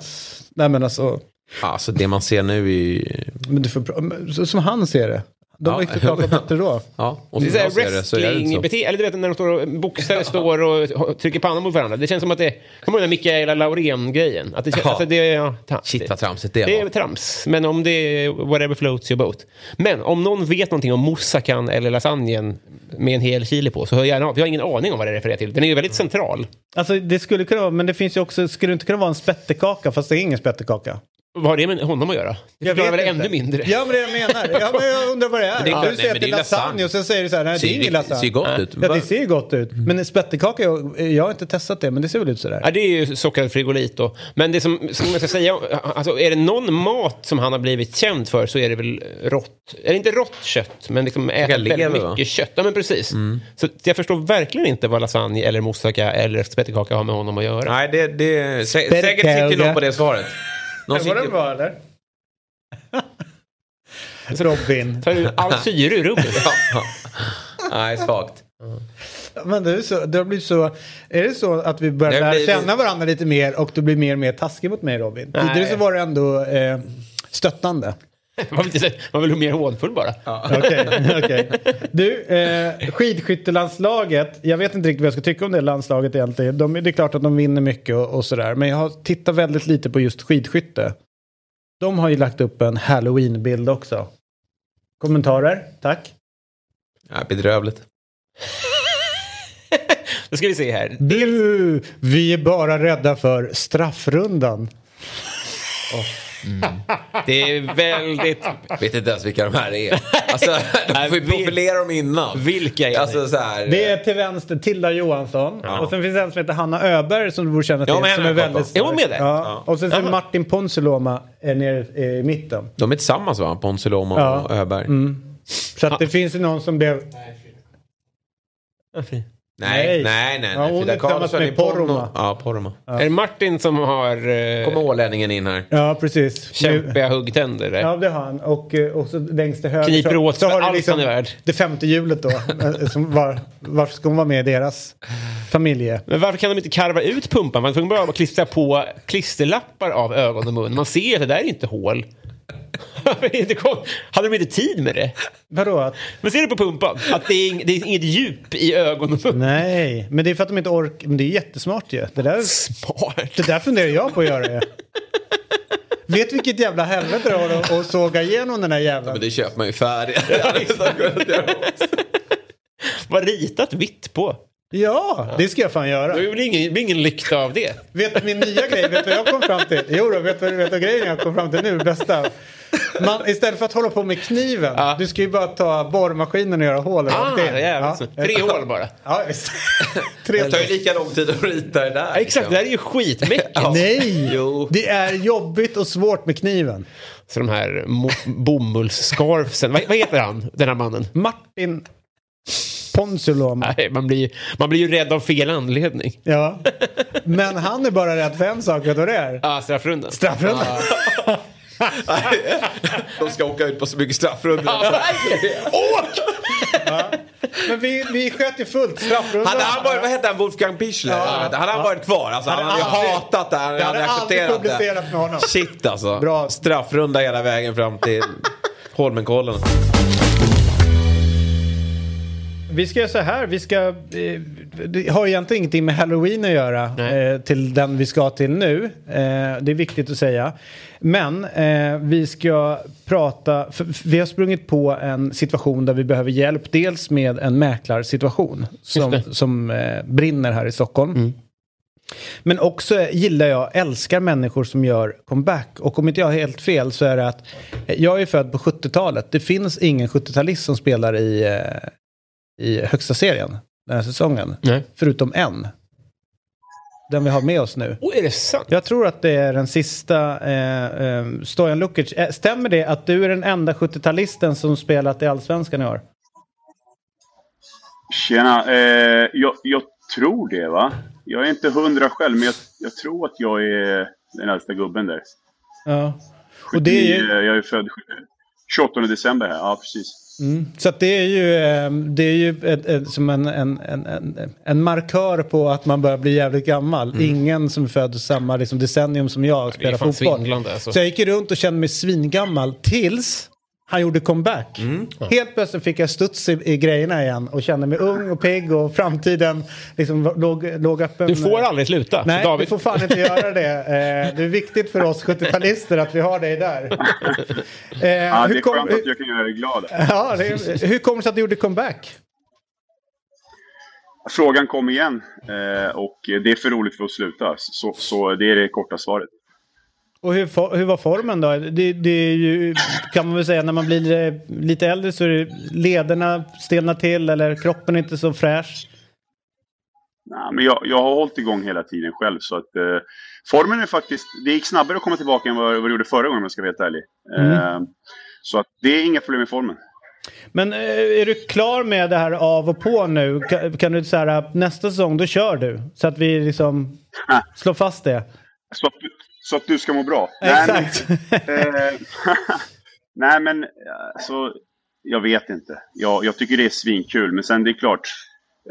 Nej men alltså, Alltså det man ser nu är ju... men du får, som han ser det. De Ja. var inte klart bättre då. Ja, och Det är som så jag ser här det så är det inte så. wrestling-beteende, eller du vet när de står och, boxare står och trycker pannan mot varandra. Det känns som att det, kommer du ihåg den Mikaela Laurén-grejen? Att det, känns- Ja. alltså det, ja, ta- Shit vad tramsigt det Det är var. trams, men om det är whatever floats your boat. Men om någon vet någonting om moussakan eller lasagnen med en hel chili på så hör gärna av. Vi har ingen aning om vad det refererar till. Den är ju väldigt central. Alltså det skulle kunna vara, men det finns ju också, skulle det inte kunna vara en spettekaka fast det är ingen spettekaka? Vad har det med honom att göra? Det Jag förklarar vet väl inte. ännu mindre. Ja men det jag menar. Ja, men jag undrar vad det är. Men det är klart, du nej, säger men att det är det är lasagne lasagne. och sen säger du så här, nej det Ser är ingen lasagne. ser ju gott ut. Ja det ser gott ut. Men en spettekaka, jag, jag har inte testat det men det ser väl ut sådär. Ja, det är ju sockrad frigolit då. Men det som, som jag ska säga, alltså är det någon mat som han har blivit känd för så är det väl rått. Eller inte rått kött, men liksom äta väldigt va? mycket kött. Ja, men precis. Så jag förstår verkligen inte vad lasagne eller moussaka eller spettekaka har med honom att göra. Nej, det, det, sä, säkert sitter någon på det svaret. Någon Var den sitter, bra eller? Robin. Tar du all syre ur rummet? nej, svagt. Men det är, så, det har blivit så, är det så att vi börjar lära blir- känna varandra lite mer och du blir mer och mer taskig mot mig Robin? Tidigare så var det ändå eh, stöttande. Man vill, inte, man vill vara mer hånfull bara. Okej, okej. Du, eh, skidskyttelandslaget. Jag vet inte riktigt vad jag ska tycka om det landslaget egentligen. De, det är klart att de vinner mycket och, och sådär. Men jag har tittat väldigt lite på just skidskytte. De har ju lagt upp en halloween-bild också. Kommentarer? Tack. Ja, bedrövligt. Då ska vi se här. Du, vi är bara rädda för straffrundan. Det är väldigt... Vet inte ens vilka de här är. Alltså, de får ju profilera dem innan. Vilka är det? Alltså så här. Det är till vänster Tilda Johansson. Och sen finns det en som heter Hanna Öberg som du borde känna till. Ja, men som är jag väldigt på. Är hon med där? Ja. Och sen Jaha. Martin Ponsiluoma är nere i mitten. De är tillsammans va? Ponsiluoma Ja. och Öberg. Så att det finns ju någon som blev... Nej, Nej. nej, nej. Ja, Frida Karlsson med är Porno. Poromaa. Ja, Poroma. Är det Martin som har eh, Kommer ålänningen in här. Ja, precis. Nu- kämpiga huggtänder? där? Ja, det har han. Och, eh, och så längst till höger Kniper åt så har allt liksom han är värd. det femte hjulet då. som var, varför ska hon vara med i deras familje? Men varför kan de inte karva ut pumpan? Man får bara klistra på klisterlappar av ögon och mun. Man ser att det där är inte hål. Varför är det inte kon- Hade de inte tid med det? Vadå? Att, Men ser du på pumpan? Att det är, ing- det är inget djup i ögon och mun. nej, men det är för att de inte orkar. Men det är jättesmart ju. Det där, Smart. det där funderar jag på att göra. ju. Vet vilket jävla helvete det har att- såga igenom den här jäveln? Men det köper man ju färdigt. Vad ritat vitt på. Ja, det ska jag fan göra. Det blir ingen, blir ingen lykta av det. Vet du min nya grej? Vet du vad jag kom fram till? Jo då, vet du vet du vad grejen jag kom fram till nu? Bästa. Man, istället för att hålla på med kniven. Ja. Du ska ju bara ta borrmaskinen och göra hål. Ah, jävligt. så. Tre hål bara. Ja, visst. Tre Det tar ju lika lång tid att rita det där. Ja, exakt, det här är ju skitmäckigt. Nej, Jo. det är jobbigt och svårt med kniven. Så de här bomullsscarfsen. Vad, vad heter han, den här mannen? Martin Ponsiluoma. Nej, man, blir, man blir ju rädd av fel anledning. Ja. Men han är bara rädd för en sak, vet du vad det är? Ja, straffrundan. Straffrundan. De ska åka ut på så mycket straffrundor. Åk! Men vi, vi sköt ju fullt. Straffrundan. Hade han varit, vad hette han, Wolfgang Pichler? Ja. Hade han varit kvar? Alltså, han Hade hade ju aldrig- hatat det. Han det hade hade accepterat det. publicerat med honom. Shit alltså. Bra. Straffrunda hela vägen fram till Holmenkollen. Vi ska göra så här, vi ska... Eh, det har egentligen ingenting med halloween att göra eh, till den vi ska till nu. Eh, det är viktigt att säga. Men eh, vi ska prata, vi har sprungit på en situation där vi behöver hjälp. Dels med en mäklarsituation som, som eh, brinner här i Stockholm. Men också gillar jag, älskar människor som gör comeback. Och om inte jag har helt fel så är det att jag är född på 70-talet. Det finns ingen 70-talist som spelar i, eh, i högsta serien den här säsongen. Nej. Förutom en. Den vi har med oss nu. Och är det sant? Jag tror att det är den sista eh, eh, Stojan Lukic. Eh, stämmer det att du är den enda 70-talisten som spelat i Allsvenskan i år? Tjena. Eh, jag, jag tror det, va? Jag är inte hundra själv, men jag, jag tror att jag är den äldsta gubben där. Ja. Och det är ju... 79, Jag är född 28 december här. Ja, precis. Mm. Så det är ju, eh, det är ju ett, ett, som en, en, en, en, markör på att man börjar bli jävligt gammal. Ingen som är född samma liksom, decennium som jag spelar fotboll. svindlande, alltså. Så jag gick runt och kände mig svingammal tills han gjorde comeback. Helt plötsligt fick jag studs i, i grejerna igen och kände mig ung och pigg och framtiden liksom låg, låg öppen. Du får aldrig sluta. Nej, David. du får fan inte göra det. Eh, det är viktigt för oss 70-talister att vi har dig där. Eh, Ja, det är kom- skönt att jag kan göra dig glad. Ja, det, hur kommer det sig att du gjorde comeback? Frågan kom igen eh, och det är för roligt för att sluta. Så, så det är det korta svaret. Och hur, hur var formen då? Det, det är ju, kan man väl säga, när man blir eh, lite äldre så är det lederna stelnar till eller kroppen är inte så fräsch. Nej, men jag, jag har hållit igång hela tiden själv. Så att, eh, formen är faktiskt... Det gick snabbare att komma tillbaka än vad, vad det gjorde förra gången om jag ska vara helt ärlig. Eh, så att det är inga problem med formen. Men eh, är du klar med det här av och på nu? Kan, kan du säga nästa säsong, då kör du? Så att vi liksom slår fast det. Så du- så att du ska må bra. Exakt. Nej, men, eh, nej, men alltså, jag vet inte. Jag, jag tycker det är svinkul, men sen det är klart,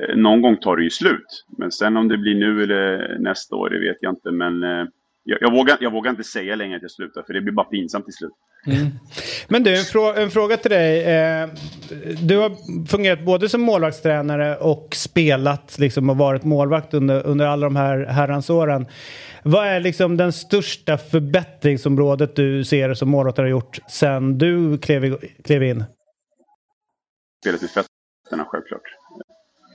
eh, någon gång tar det ju slut. Men sen om det blir nu eller nästa år, det vet jag inte. Men eh, jag, jag, vågar, jag vågar inte säga längre att jag slutar, för det blir bara pinsamt till slut. Men du, en, frå- en fråga till dig. Eh, du har fungerat både som målvaktstränare och spelat liksom, och varit målvakt under, under alla de här herrans åren. Vad är liksom den största förbättringsområdet du ser som målvakt har gjort sen du klev, i- klev in? Spelet med fötterna, självklart.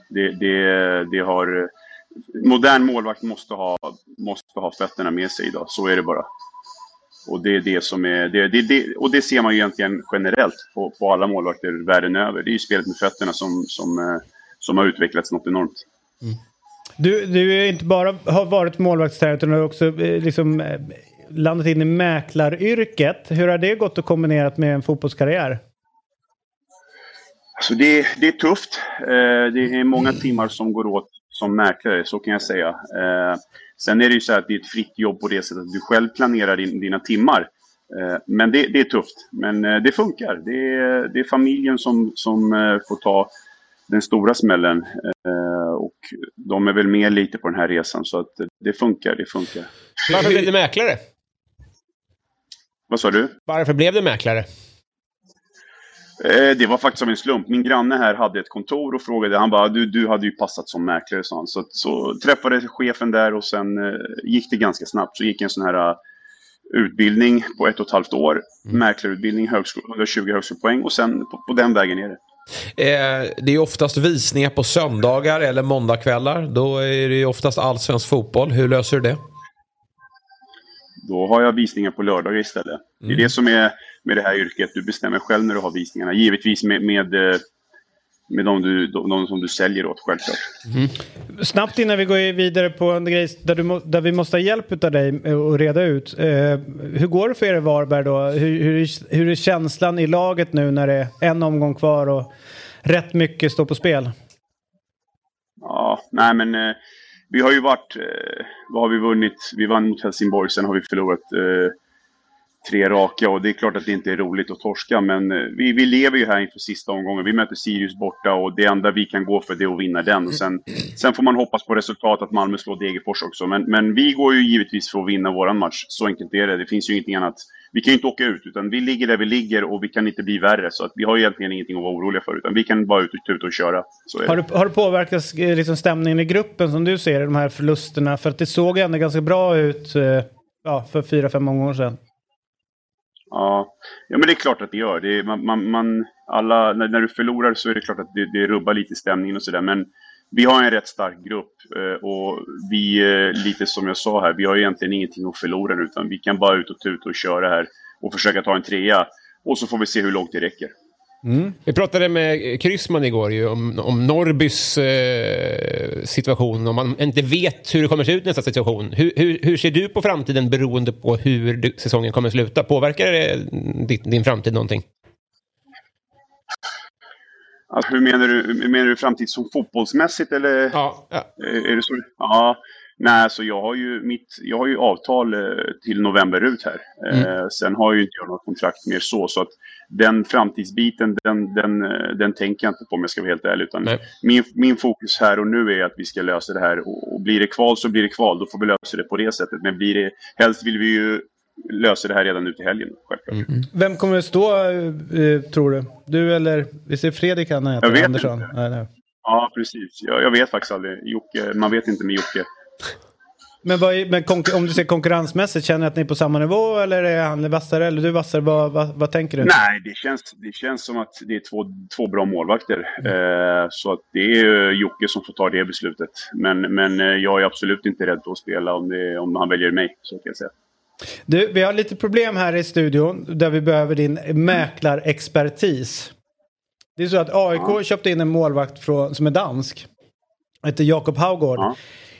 Det, det, det har... Modern målvakt måste ha, måste ha fötterna med sig idag, så är det bara. Och det är det som är... Det, det, det, och det ser man ju egentligen generellt på, på alla målvakter världen över. Det är ju spelet med fötterna som, som, eh, som har utvecklats något enormt. Du, du är inte bara har varit målvaktstränare utan du har också eh, liksom, eh, landat in i mäklaryrket. Hur har det gått att kombinera med en fotbollskarriär? Alltså det, det är tufft. Eh, det är många timmar som går åt som mäklare, så kan jag säga. Sen är det ju så här att det är ett fritt jobb på det sättet att du själv planerar din, dina timmar. Men det, det är tufft. Men det funkar. Det är, det är familjen som, som får ta den stora smällen. Eh, och de är väl med lite på den här resan. Så att det funkar, det funkar. Varför blev du mäklare? Vad sa du? Varför blev du mäklare? Eh, Det var faktiskt av en slump. Min granne här hade ett kontor och frågade. Han bara, du, du hade ju passat som mäklare, sa han. Så, så träffade chefen där och sen eh, gick det ganska snabbt. Så gick en sån här utbildning på ett och ett halvt år. Mäklarutbildning, högskol 120 högskolepoäng och sen på, på den vägen är det. Eh, det är oftast visningar på söndagar eller måndagkvällar. Då är det ju oftast allsvensk fotboll. Hur löser du det? Då har jag visningar på lördagar istället. Det är det som är med det här yrket. Du bestämmer själv när du har visningarna. Givetvis med, med, eh, med de, du, de, de som du säljer åt, självklart. Snabbt innan vi går vidare på en grej där, du där vi måste ha hjälp av dig att reda ut. Eh, hur går det för er i Varberg då? Hur, hur, är- hur är känslan i laget nu när det är en omgång kvar och rätt mycket står på spel? Ja, nej men eh, vi har ju varit, eh, vad har vi vunnit? Vi vann mot Helsingborg, sen har vi förlorat eh, tre raka och det är klart att det inte är roligt att torska men eh, vi, vi lever ju här inför sista omgången. Vi möter Sirius borta och det enda vi kan gå för det är att vinna den. Och sen, sen får man hoppas på resultat att Malmö slår Degerfors också. Men, men vi går ju givetvis för att vinna våran match. Så enkelt är det. Det finns ju ingenting annat. Vi kan ju inte åka ut utan vi ligger där vi ligger och vi kan inte bli värre. Så att vi har ju egentligen ingenting att vara oroliga för utan vi kan bara ut, ut och köra. Så är Har det. har det påverkat eh, liksom stämningen i gruppen som du ser de här förlusterna? För att det såg ändå ganska bra ut eh, ja, för fyra, fem månader sedan. Ja, ja men det är klart att det gör. Det är, man, man, man, alla, när, när du förlorar så är det klart att det, det rubbar lite stämningen och sådär. Men vi har en rätt stark grupp eh, och vi, eh, lite som jag sa här, vi har egentligen ingenting att förlora nu, utan vi kan bara ut och tuta och köra här och försöka ta en trea. Och så får vi se hur långt det räcker. Vi pratade med Kryssman igår ju om, om Norrbys eh, situation. Om man inte vet hur det kommer att se ut nästa situation. Hur, hur, hur ser du på framtiden beroende på hur du, säsongen kommer att sluta? Påverkar det din, din framtid någonting? Alltså, hur menar du? Menar du framtid som fotbollsmässigt eller? Ja. ja. Är det så? Ja. Nej, alltså jag har ju, mitt, jag har ju avtal eh, till november ut här. Eh, Mm. sen har ju inte jag något kontrakt mer så. Så att den framtidsbiten, den, den, eh, den tänker jag inte på om jag ska vara helt ärlig. Utan Nej. min, min fokus här och nu är att vi ska lösa det här. Och, och blir det kval så blir det kval. Då får vi lösa det på det sättet. Men blir det, helst vill vi ju lösa det här redan nu till helgen. Självklart. Vem kommer att stå, eh, tror du? Du eller, vi ser Fredrik han heter, Jag vet Andersson. inte. Nej, nej. Ja, precis. Jag, jag vet faktiskt aldrig. Jocke, man vet inte med Jocke. Men, är- men om du ser konkurrensmässigt, känner du att ni är på samma nivå eller är han vassare eller du vassare? Vad, vad, vad tänker du? Nej, det känns, det känns som att det är två, två bra målvakter. Eh, så att det är Jocke som får ta det beslutet. Men, men eh, jag är absolut inte rädd för att spela om, det, om han väljer mig. Så kan jag säga. Du, vi har lite problem här i studion där vi behöver din mäklarexpertis. Det är så att AIK köpte in en målvakt från, som är dansk. Heter Jakob Haugård.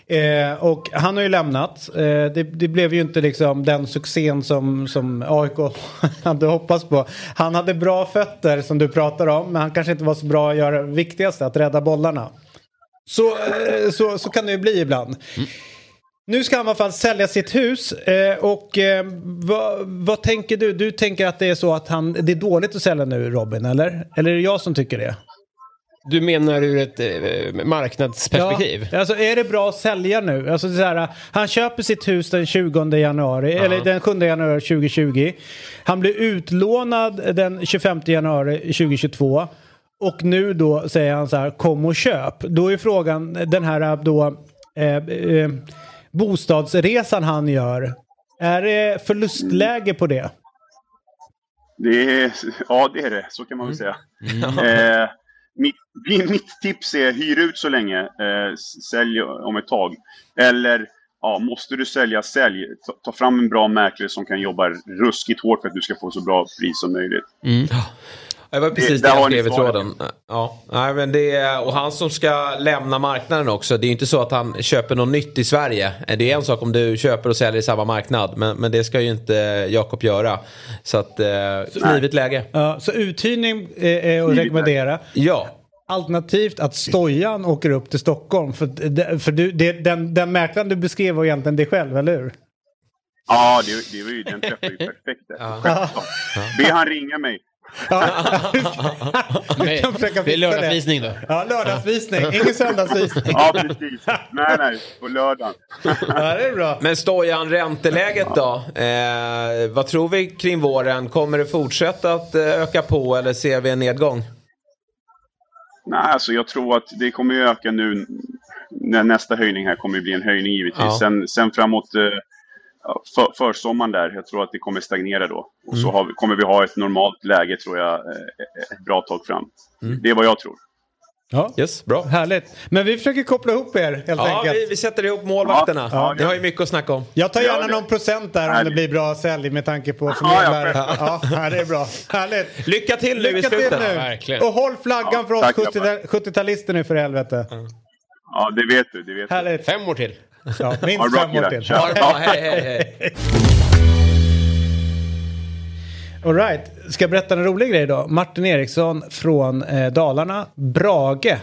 Eh, och han har ju lämnat. Eh, det, det blev ju inte liksom den succén som, som AIK hade hoppats på. Han hade bra fötter som du pratar om. Men han kanske inte var så bra att göra det viktigaste, att rädda bollarna. Så, eh, så, så kan det ju bli ibland. Nu ska han i alla fall sälja sitt hus. Eh, och eh, vad, vad tänker du? Du tänker att det är så att han, det är dåligt att sälja nu Robin, eller? Eller är det jag som tycker det? Du menar ur ett eh, marknadsperspektiv? Ja, alltså är det bra att sälja nu? Alltså, så här, han köper sitt hus den 20 januari, eller den 7 januari 2020. Han blir utlånad den 25 januari 2022. Och nu då säger han så här, kom och köp. Då är frågan, den här då eh, eh, bostadsresan han gör. Är det förlustläge på det? Det är, ja, det är det. Så kan man väl säga. Eh, mitt, mitt tips är hyr ut så länge. Eh, sälj om ett tag. Eller ja, måste du sälja, sälj. Ta, ta fram en bra mäklare som kan jobba ruskigt hårt för att du ska få så bra pris som möjligt. Det var precis Det- det, jag skrev i tråden. Ja, nej, men det är, och han som ska lämna marknaden också. Det är ju inte så att han köper något nytt i Sverige. Det är en sak om du köper och säljer i samma marknad. Men, men det ska ju inte Jakob göra. Så att, eh, givet läge. Ja, så uthyrning är, är att rekommendera. Ja. Alternativt att Stojan åker upp till Stockholm. För, för du, det, den, den mäklaren du beskrev var egentligen dig själv, eller hur? Ja, det, det var ju, den träffar ju perfekt. Självklart. Be han ringa mig. Nej, kan försöka det är lördagsvisning då. Ja, lördagsvisning. Ingen söndagsvisning. Ja, precis. Nej, nej. På lördagen. Ja, det är bra. Men Stojan, ränteläget då? Eh, vad tror vi kring våren? Kommer det fortsätta att eh, öka på eller ser vi en nedgång? Nej, alltså jag tror att det kommer ju öka nu. Nästa höjning här kommer ju bli en höjning givetvis. Ja. Sen, sen framåt eh, för, försommaren där, jag tror att det kommer stagnera då. Och så Mm. har vi, kommer vi ha ett normalt läge tror jag eh, ett bra tag fram. Det är vad jag tror. Ja, Yes, bra. härligt. Men vi försöker koppla ihop er helt Ja, enkelt. vi, vi sätter ihop målvakterna. Ja, ja, Ni har ju mycket att snacka om. Jag tar gärna Ja, någon procent där om det blir bra sälj med tanke på förmedlare. Ja, ja, det är bra. Härligt. Lycka till nu i Lycka till slutet. nu! verkligen. Och håll flaggan Ja, för oss tack, 70 grabbar. 70-talister nu för helvete. Ja, det vet du. Det vet. Härligt. Fem år till. Ja, minst fem år till. Ja, hej, hej, hej. All right. Ska jag berätta en rolig grej då? Martin Eriksson från eh, Dalarna, Brage.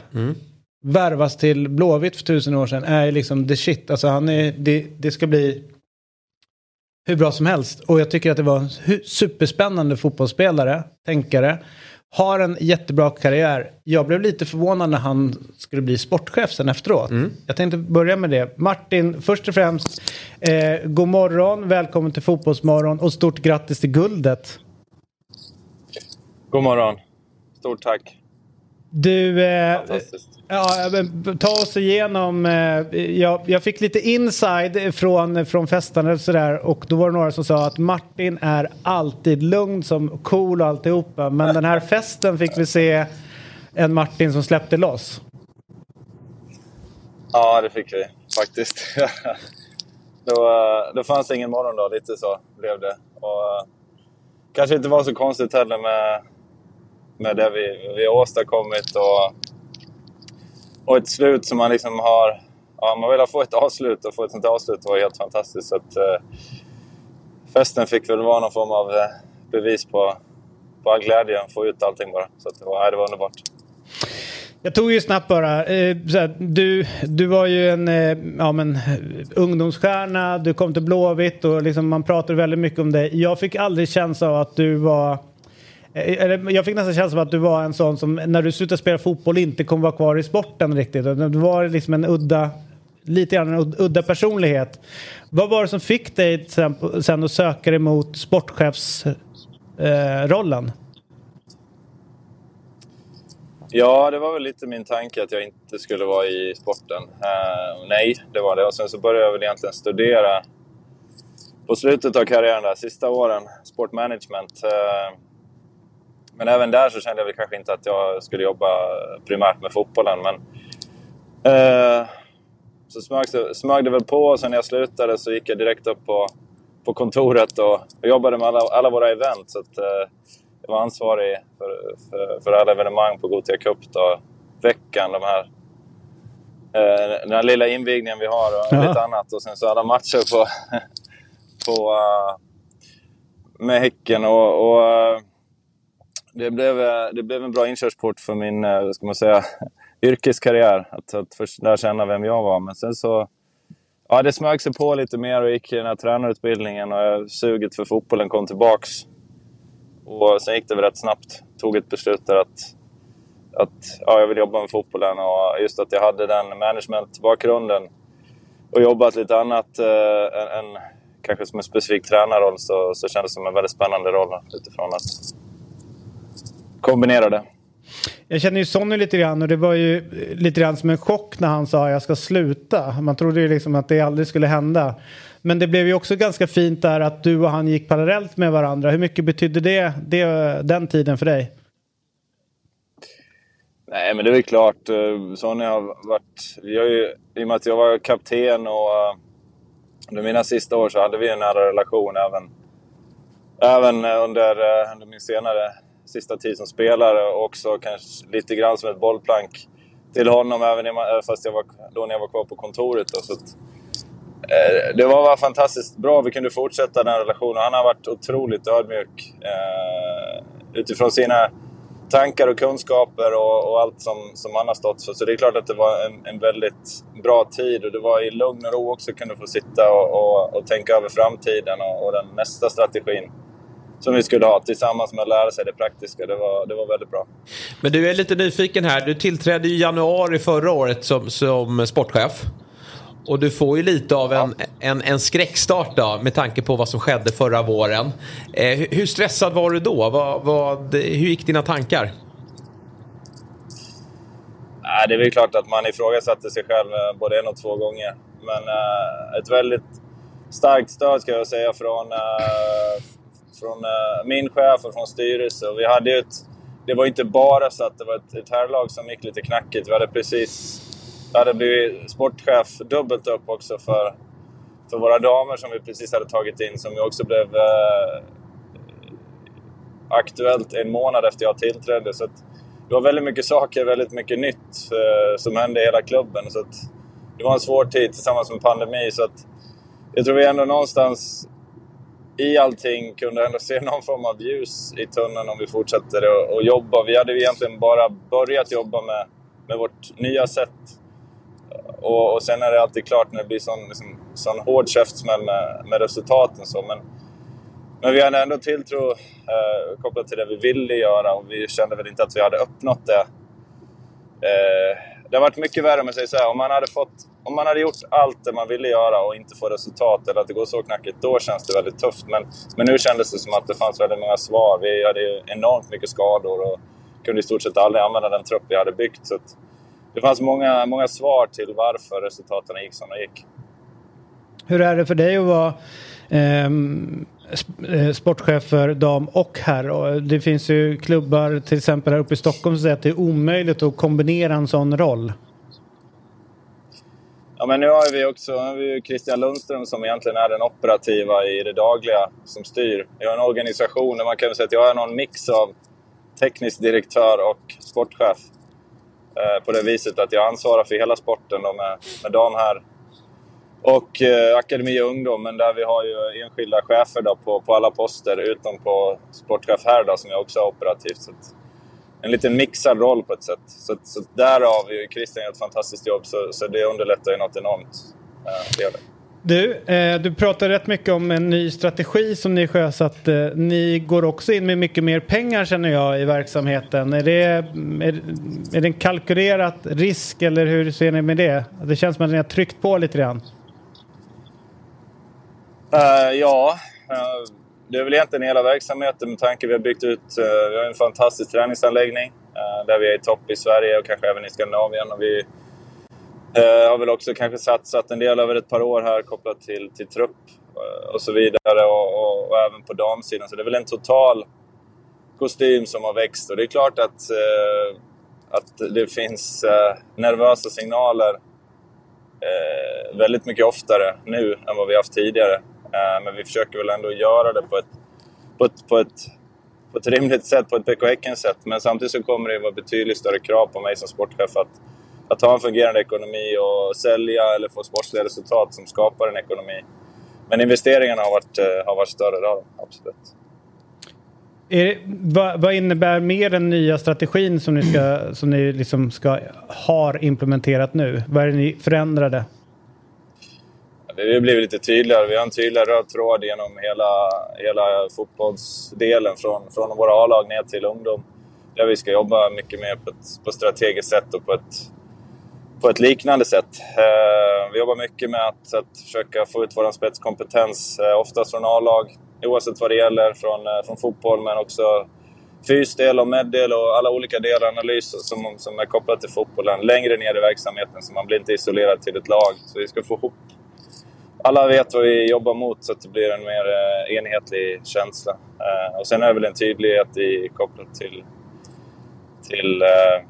Värvas till Blåvitt för tusen år sedan. Är liksom the shit. Alltså han är, det, det ska bli hur bra som helst. Och jag tycker att det var en superspännande fotbollsspelare, tänkare. Har en jättebra karriär. Jag blev lite förvånad när han skulle bli sportchef sen efteråt. Jag tänkte börja med det. Martin, först och främst, eh, god morgon, välkommen till Fotbollsmorgon och stort grattis till guldet. God morgon. Stort tack. Du, eh, ja, ta oss igenom. Eh, jag, jag fick lite inside från, från festen och sådär och då var det några som sa att Martin är alltid lugn som cool och alltihopa. Men den här festen fick vi se en Martin som släppte loss. Ja, det fick vi faktiskt. då, eh, då fanns det ingen morgondag, lite så blev det. Och, eh, kanske inte var så konstigt heller med, med det vi, vi har åstadkommit och, och ett slut som man liksom har... Ja, man vill få ett avslut och få ett sånt avslut var helt fantastiskt. Så att, eh, festen fick väl vara någon form av eh, bevis på, på all glädje, få ut allting bara. Så att det, var, ja, det var underbart. Jag tog ju snabbt bara. Eh, Såhär, du, du var ju en eh, ja, men, ungdomsstjärna, du kom till Blåvitt och liksom, man pratade väldigt mycket om dig. Jag fick aldrig känsla av att du var Eh, jag fick nästan känslan av att du var en sån som när du slutade spela fotboll inte kommer vara kvar i sporten riktigt. Du var liksom en udda, lite grann en udda personlighet. Vad var det som fick dig sen, sen att söka dig mot sportchefsrollen? Eh, Ja, det var väl lite min tanke att jag inte skulle vara i sporten. Eh, nej, det var det. Och sen så började jag väl egentligen studera på slutet av karriären, där, sista åren, sportmanagement. Eh, men även där så kände jag väl kanske inte att jag skulle jobba primärt med fotbollen. Men, uh, så smög, smög det väl på och sen när jag slutade så gick jag direkt upp på, på kontoret och, och jobbade med alla, alla våra event. Så att, jag var ansvarig för, för, för alla evenemang på Gothia Cup då, veckan. De här, eh, den här lilla invigningen vi har och ja. lite annat. Och sen så alla matcher på, på, uh, med Häcken. Och, och uh, det, blev, eh, det blev en bra inkörsport för min eh, vad ska man säga, yrkeskarriär. Att, att först lära känna vem jag var. Men sen så Ja, det smög sig på lite mer och gick i den här tränarutbildningen och suget för fotbollen kom tillbaks. Och sen gick det väl rätt snabbt. Tog ett beslut där att, att ja, jag vill jobba med fotbollen och just att jag hade den managementbakgrunden och jobbat lite annat eh, än, än kanske som en specifik tränarroll så, så kändes det som en väldigt spännande roll utifrån att kombinera det. Jag känner ju Sonny lite grann och det var ju lite grann som en chock när han sa jag ska sluta. Man trodde ju liksom att det aldrig skulle hända. Men det blev ju också ganska fint där att du och han gick parallellt med varandra. Hur mycket betydde det, det den tiden för dig? Nej, men det är väl klart. Eh, Sonny har varit... Vi har ju, I och med att jag var kapten och uh, under mina sista år så hade vi en nära relation även, även under, uh, under min senare sista tid som spelare. Och också kanske lite grann som ett bollplank till honom även fast jag var, då när jag var kvar på kontoret. Då, så att, Eh, det var bara fantastiskt bra. Vi kunde fortsätta den relationen. Han har varit otroligt ödmjuk eh, utifrån sina tankar och kunskaper och, och, allt som, som han har stått för. Så det är klart att det var en, en väldigt bra tid och det var i lugn och ro också kunde få sitta och, och, och tänka över framtiden och, och, den nästa strategin som vi skulle ha tillsammans med att lära sig det praktiska. Det var, det var väldigt bra. Men du är lite nyfiken här. Du tillträdde i januari förra året som, som sportchef. Och du får ju lite av en, ja. en, en skräckstart då, med tanke på vad som skedde förra våren. Eh, hur stressad var du då? Vad, vad, hur gick dina tankar? Det är väl klart att man ifrågasatte sig själv eh, både en och två gånger. Men äh, ett väldigt starkt stöd ska jag säga från, äh, från eh, min chef och från styrelsen. Vi hade ett, det var inte bara så att det var ett, ett herrlag som gick lite knackigt. Vi hade precis jag hade blivit sportchef dubbelt upp också för, för våra damer som vi precis hade tagit in som ju också blev eh, aktuellt en månad efter jag tillträdde. Så det var väldigt mycket saker, väldigt mycket nytt eh, som hände i hela klubben. Så det var en svår tid tillsammans med pandemi. Så jag tror vi ändå någonstans i allting kunde ändå se någon form av ljus i tunneln om vi fortsätter att jobba. Vi hade egentligen bara börjat jobba med, med vårt nya sätt och, och sen är det alltid klart när det blir sån, liksom, sån hård käftsmäll med, med resultaten. Så. Men, men vi hade ändå tilltro eh, kopplat till det vi ville göra och vi kände väl inte att vi hade uppnått det. Eh, det har varit mycket värre om jag säger så här. Om man, hade fått, om man hade gjort allt det man ville göra och inte får resultat eller att det går så knackigt, då känns det väldigt tufft. Men, men nu kändes det som att det fanns väldigt många svar. Vi hade enormt mycket skador och kunde i stort sett aldrig använda den trupp vi hade byggt. Så att, det fanns många, många svar till varför resultaten gick som de gick. Hur är det för dig att vara eh, Eh, sportchef för dam och herr? Det finns ju klubbar till exempel här uppe i Stockholm som säger att det är omöjligt att kombinera en sån roll. Ja, men nu har vi också har vi Christian Lundström som egentligen är den operativa i det dagliga som styr. Vi har en organisation där man kan säga att jag är någon mix av teknisk direktör och sportchef. Eh, på det viset att jag ansvarar för hela sporten då med, med dam här och eh, akademi och ungdom. Men där vi har ju enskilda chefer då på, på alla poster utom på sportchef här då som jag också har operativt. Så att, en liten mixad roll på ett sätt. Så, så där har ju Christian gör ett fantastiskt jobb så, så det underlättar ju något enormt. Eh, det gör det. Du, eh, du pratar rätt mycket om en ny strategi som ni sjösatt. Eh, ni går också in med mycket mer pengar känner jag i verksamheten. Är det, är, är det en kalkylerad risk eller hur ser ni med det? Det känns som att ni har tryckt på lite grann. Uh, ja, uh, det är väl egentligen hela verksamheten med tanke vi har byggt ut. Uh, vi har en fantastisk träningsanläggning där vi är i topp i Sverige och kanske även i Skandinavien. Och vi har väl också kanske satsat en del över ett par år här kopplat till, till trupp och så vidare och, och, och, även på damsidan. Så det är väl en total kostym som har växt och det är klart att, att det finns nervösa signaler väldigt mycket oftare nu än vad vi haft tidigare. Eh, men vi försöker väl ändå göra det på ett, på ett, på ett, på ett rimligt sätt, på ett PK Häcken-sätt. Men samtidigt så kommer det vara betydligt större krav på mig som sportchef att, att ha en fungerande ekonomi och sälja eller få sportsliga resultat som skapar en ekonomi. Men investeringarna har varit, eh, har varit större, det har de absolut. Det, vad, vad, innebär mer den nya strategin som ni, ska, som ni liksom ska, har implementerat nu? Vad är det ni förändrade? Det har blivit lite tydligare. Vi har en tydligare röd tråd genom hela, hela fotbollsdelen från, från våra A-lag ner till ungdom. Där vi ska jobba mycket mer på ett på strategiskt sätt och på ett, på ett liknande sätt. Eh, vi jobbar mycket med att, att försöka få ut vår spetskompetens, eh, oftast från A-lag, oavsett vad det gäller, från, eh, från fotboll men också fysdel och meddel och alla olika delar analyser som, som är kopplade till fotbollen längre ner i verksamheten så man blir inte isolerad till ett lag. Så vi ska få ihop alla vet vad vi jobbar mot så att det blir en mer eh, enhetlig känsla. Eh, och sen är det väl en tydlighet i, kopplat till... till eh,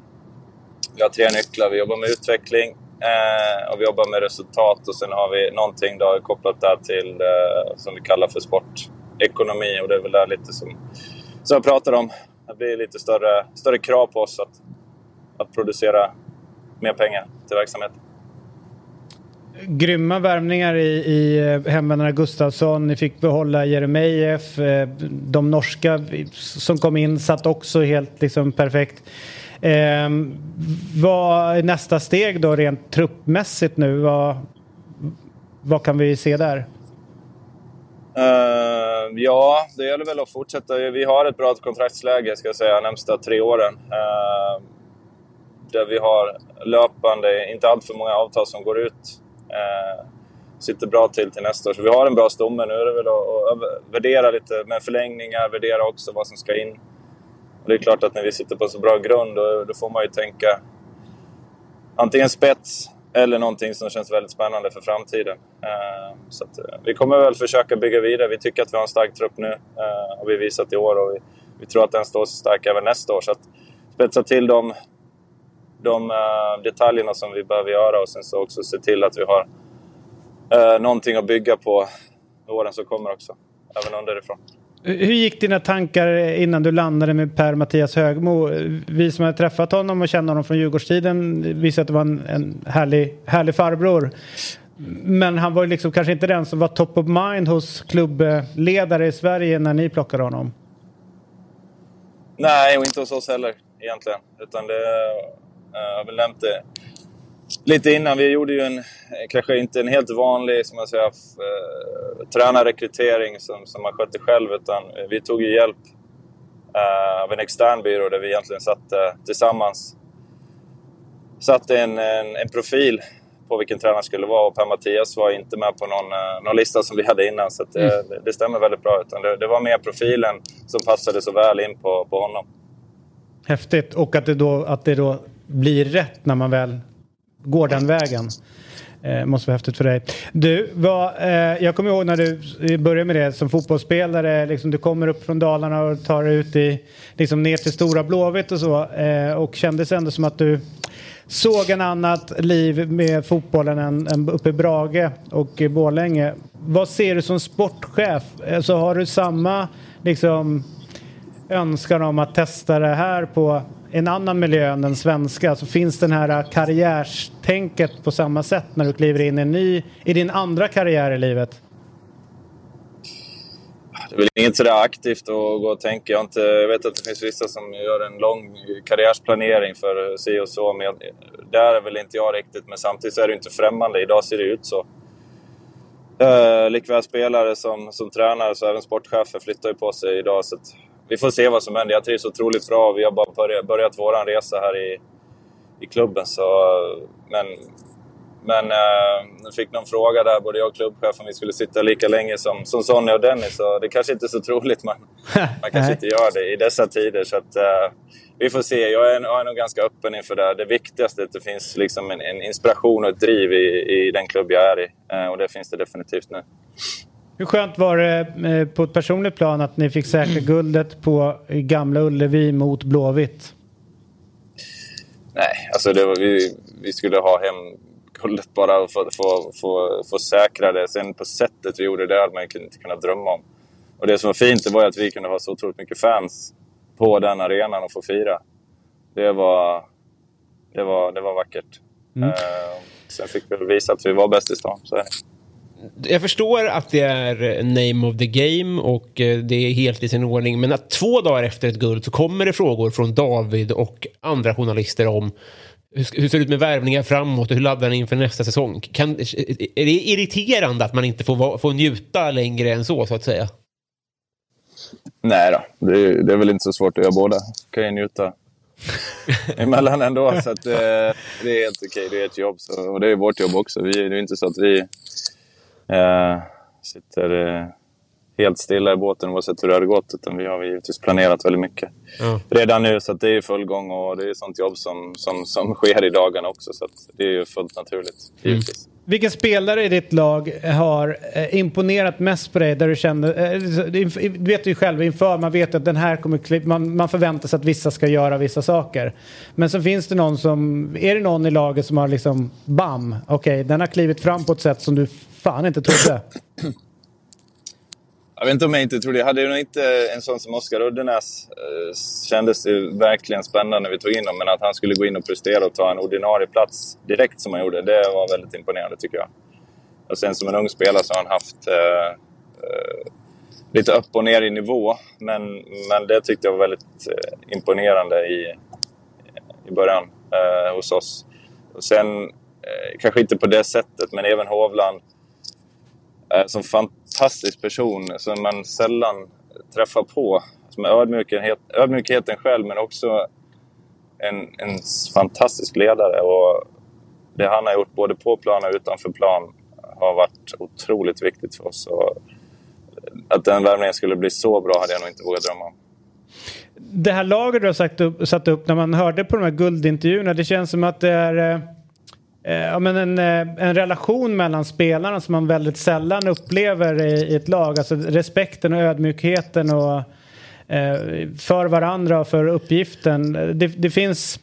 vi har tre nycklar. Vi jobbar med utveckling eh, och vi jobbar med resultat och sen har vi någonting då kopplat där till eh, som vi kallar för sportekonomi och det är väl där lite som, som jag pratar om. Det blir lite större, större krav på oss att, att producera mer pengar till verksamheten grymma värvningar i, i eh, hemvändarna Gustafsson. Ni fick behålla Jeremejeff. Eh, de norska som kom in satt också helt liksom perfekt. Eh, vad är nästa steg då rent truppmässigt nu? Vad, vad kan vi se där? Uh, ja, det gäller väl att fortsätta. Vi har ett bra kontraktsläge ska jag säga, närmsta tre åren. Uh, där vi har löpande, inte allt för många avtal som går ut Eh, sitter bra till till nästa år. Så vi har en bra stomme. Nu är det väl att, att värdera lite med förlängningar, värdera också vad som ska in. Och det är klart att när vi sitter på så bra grund då, då får man ju tänka antingen spets eller någonting som känns väldigt spännande för framtiden. Eh, så att, eh, vi kommer väl försöka bygga vidare. Vi tycker att vi har en stark trupp nu eh, och vi visat i år och vi, vi tror att den står så stark även nästa år. Så att spetsa till dem de uh, detaljerna som vi behöver göra och sen så också se till att vi har uh, någonting att bygga på åren som kommer också, även underifrån. Hur gick dina tankar innan du landade med Per-Mattias Högmo? Vi som har träffat honom och känner honom från Djurgårdstiden visar att det var en, en härlig, härlig farbror. Men han var liksom kanske inte den som var top of mind hos klubbledare i Sverige när ni plockade honom. Nej, och inte hos oss heller egentligen. Utan det, jag har väl nämnt det lite innan. Vi gjorde ju en, kanske inte en helt vanlig som jag säger, äh, tränarrekrytering som, som man skötte själv. Utan vi tog ju hjälp av en extern byrå där vi egentligen satt tillsammans. Satte en, en, en, profil på vilken tränare skulle vara och Per-Mattias var inte med på någon, någon lista som vi hade innan. Så det, mm. det, det, stämmer väldigt bra. Utan det, det var mer profilen som passade så väl in på, på honom. Häftigt. Och att det då, att det då blir rätt när man väl går den vägen. Eh, måste vara häftigt för dig. Du, vad, eh, jag kommer ihåg när du började med det som fotbollsspelare. Liksom, du kommer upp från Dalarna och tar dig ut i, liksom, ner till Stora Blåvitt och så. Eh, och kändes ändå som att du såg en annat liv med fotbollen än, än uppe i Brage och i Borlänge. Vad ser du som sportchef? Alltså, har du samma liksom, önskan om att testa det här på en annan miljö än den svenska? Så finns den här karriärstänket på samma sätt när du kliver in i, en ny, i din andra karriär i livet? Det är väl inget sådär aktivt att gå och tänka. Jag, inte, jag vet att det finns vissa som gör en lång karriärsplanering för si och så. Men jag, där är väl inte jag riktigt. Men samtidigt så är det inte främmande. Idag ser det ut så. Eh, likväl spelare som, som tränare, så även sportchefer flyttar ju på sig idag. Så vi får se vad som händer. Jag trivs otroligt bra. Vi har bara börjat, börjat vår resa här i, i klubben. Så, men men eh, fick någon fråga där, både jag och klubbchefen, om vi skulle sitta lika länge som, som Sonny och Dennis. Så det kanske inte är så troligt. Man, man kanske inte gör det i dessa tider. Så att, eh, vi får se. Jag är, jag är nog ganska öppen inför det. Det viktigaste är att det finns liksom en, en inspiration och ett driv i, i den klubb jag är i. Eh, och det finns det definitivt nu. Hur skönt var det eh, på ett personligt plan att ni fick säkra guldet på Gamla Ullevi mot Blåvitt? Nej, alltså var, vi, vi skulle ha hem guldet bara och få, få, få, få säkra det. Sen på sättet vi gjorde det hade man inte kunnat drömma om. Och det som var fint det var att vi kunde ha så otroligt mycket fans på den arenan och få fira. Det var, det var, det var vackert. Mm. Uh, sen fick vi visa att vi var bäst i stan. Så det. Jag förstår att det är name of the game och eh, det är helt i sin ordning. Men att två dagar efter ett guld så kommer det frågor från David och andra journalister om hur, hur ser det ut med värvningar framåt och hur laddar ni inför nästa säsong? Kan, är det irriterande att man inte får, får njuta längre än så, så att säga? Nej då, det är, det är väl inte så svårt att göra båda. kan ju njuta emellan ändå. Så att, eh, det är helt okej, det är ett jobb. Så, och det är vårt jobb också. Vi, det är inte så att vi eh, sitter... Eh, helt stilla i båten oavsett hur det hade gått. Utan vi har givetvis planerat väldigt mycket mm. redan nu. Så det är full gång och det är sånt jobb som, som, som sker i dagarna också. Så det är ju fullt naturligt, mm. givetvis. Mm. Vilken spelare i ditt lag har eh, imponerat mest på dig? Där du kände, eh, du vet ju själv inför, man vet att den här kommer man, man förväntar sig att vissa ska göra vissa saker. Men så finns det någon som, är det någon i laget som har liksom, bam, okej, okay, den har klivit fram på ett sätt som du fan inte trodde? Jag vet inte om jag inte trodde... Jag hade ju inte eh, en sån som Oskar Uddenäs. Eh, kändes det verkligen spännande när vi tog in honom. Men att han skulle gå in och prestera och ta en ordinarie plats direkt som han gjorde, det var väldigt imponerande tycker jag. Och sen som en ung spelare så har han haft eh, eh, lite upp och ner i nivå. Men, men det tyckte jag var väldigt eh, imponerande i, i början eh, hos oss. Och sen, eh, kanske inte på det sättet, men även Hovland Eh, som fantastisk person som man sällan träffar på. Som är ödmjukhet, ödmjukheten själv men också en, en fantastisk ledare. Och det han har gjort både på plan och utanför plan har varit otroligt viktigt för oss. Och att den värvningen skulle bli så bra hade jag nog inte vågat drömma om. Det här laget du har satt upp, satt upp när man hörde på de här guldintervjuerna, det känns som att det är eh, Eh, ja, men en, eh, en relation mellan spelarna som man väldigt sällan upplever i, i ett lag. Alltså respekten och ödmjukheten och, eh, för varandra och för uppgiften. Det, det finns,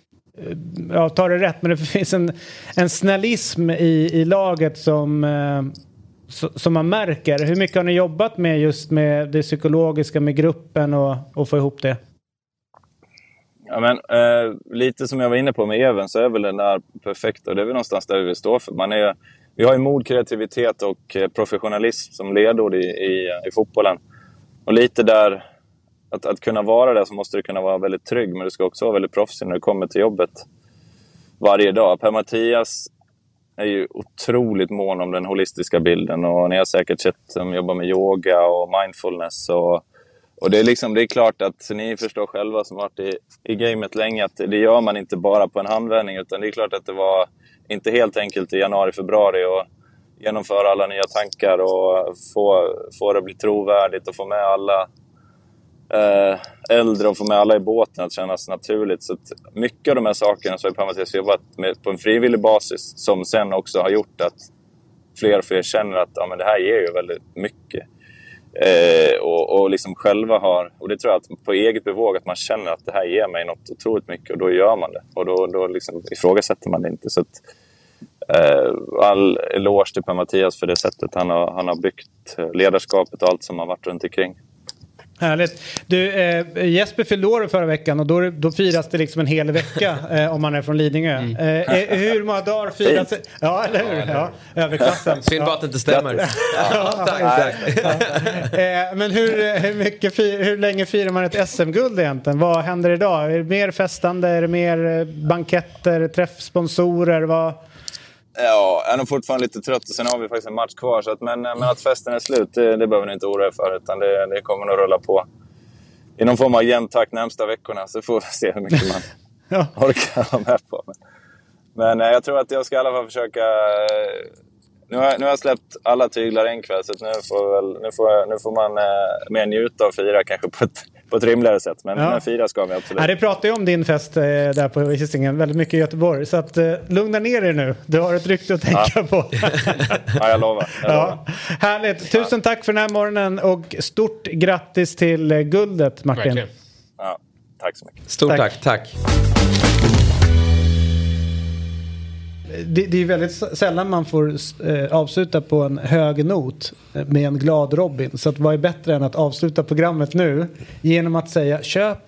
jag ja ta det rätt, men det finns en, en snällism i, i laget som, eh, som man märker. Hur mycket har ni jobbat med just med det psykologiska med gruppen och, och få ihop det? Ja, men, eh, lite som jag var inne på med Even så är väl den där perfekta, och det är väl någonstans där vi vill stå för. Man är, vi har ju mod, kreativitet och eh, professionalism som ledord i, i, i fotbollen. Och lite där, att, att kunna vara det så måste du kunna vara väldigt trygg men du ska också vara väldigt proffsig när du kommer till jobbet varje dag. Per-Mattias är ju otroligt mån om den holistiska bilden och ni har säkert sett dem jobba med yoga och mindfulness och och det är, liksom, det är klart att ni förstår själva som varit i, i gamet länge att det gör man inte bara på en handvändning. Utan det är klart att det var inte helt enkelt i januari, februari att genomföra alla nya tankar och få, få det att bli trovärdigt och få med alla eh, äldre och få med alla i båten att kännas naturligt. Så att mycket av de här sakerna så har Pamatias jobbat med på en frivillig basis som sen också har gjort att fler och fler känner att ja, men det här ger ju väldigt mycket. Eh, och, och liksom själva har, och det tror jag att på eget bevåg, att man känner att det här ger mig något otroligt mycket och då gör man det. Och då, då liksom ifrågasätter man det inte. Så att, eh, all eloge till Per-Mattias för det sättet han har, han har byggt ledarskapet och allt som har varit runt omkring. Härligt. Du, eh, Jesper fyllde år förra veckan och då, då firas det liksom en hel vecka eh, om man är från Lidingö. Mm. Eh, eh, hur många dagar firas det? Ja, eller hur? Ja, överklassen. Synd bara att det inte stämmer. Ja, tack, tack. Eh, men hur, hur, mycket fir, hur länge firar man ett SM-guld egentligen? Vad händer idag? Är det mer festande? Är det mer eh, banketter, träffsponsorer? Vad... Ja, jag är nog fortfarande lite trött och sen har vi faktiskt en match kvar. Så att, men, men att festen är slut, det, det behöver ni inte oroa er för. Utan det, det kommer nog rulla på i någon form av jämn takt närmsta veckorna. Så får vi se hur mycket man ja. orkar vara med på. Men, men eh, jag tror att jag ska i alla fall försöka... eh, Nu har, nu har jag släppt alla tyglar en kväll, så nu, får väl, nu, får, nu får man eh, mer njuta och fira kanske på ett, på ett rimligare sätt. Men, Ja. men fira ska vi absolut. Ja, det pratar ju om din fest eh, där på Hisingen väldigt mycket i Göteborg. Så att, eh, lugna ner dig nu. Du har ett rykte att tänka på. Ja, jag lovar. Jag lovar. Ja, härligt. Tusen tack för den här morgonen och stort grattis till eh, guldet Martin. Verkligen. Ja, tack så mycket. Stort Tack. tack, tack. Det, det är väldigt sällan man får eh, avsluta på en hög not med en glad Robin. Så att vad är bättre än att avsluta programmet nu genom att säga köp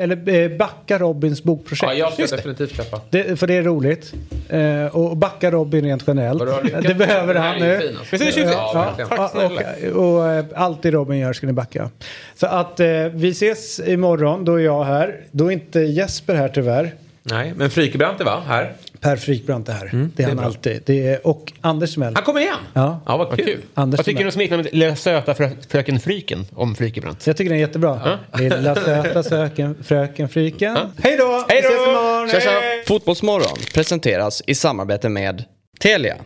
eller eh, backa Robins bokprojekt. Ja, jag ska Just det. definitivt köpa. Det, för det är roligt. Eh, och backa Robin rent generellt. Det behöver han är nu. fin, alltså. Precis, Ja, ja, Tack snälla. och, och, eh, allt det Robin gör ska ni backa. Så att eh, vi ses imorgon. Då är jag här. Då är inte Jesper här tyvärr. Nej, men Frykebrant är va? Här. Per Frykbrant är här. det är Mm, det är han bra. alltid. Det är, och Anders Timell. Han kommer igen. Ja. Ja, vad kul. kul. Anders Vad tycker du om smeknamnet Lilla söta frö fröken Fryken om Frykebrant? Jag tycker den är jättebra. Lilla söta söken, fröken Fryken. Hej då! Hej då! Vi ses imorgon! Tja, tja. Hej! Fotbollsmorgon presenteras i samarbete med Telia.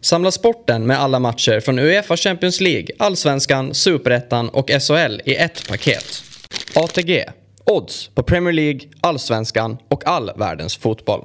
Samla sporten med alla matcher från Uefa Champions League, Allsvenskan, Superettan och SHL i ett paket. ATG. Odds på Premier League, Allsvenskan och all världens fotboll.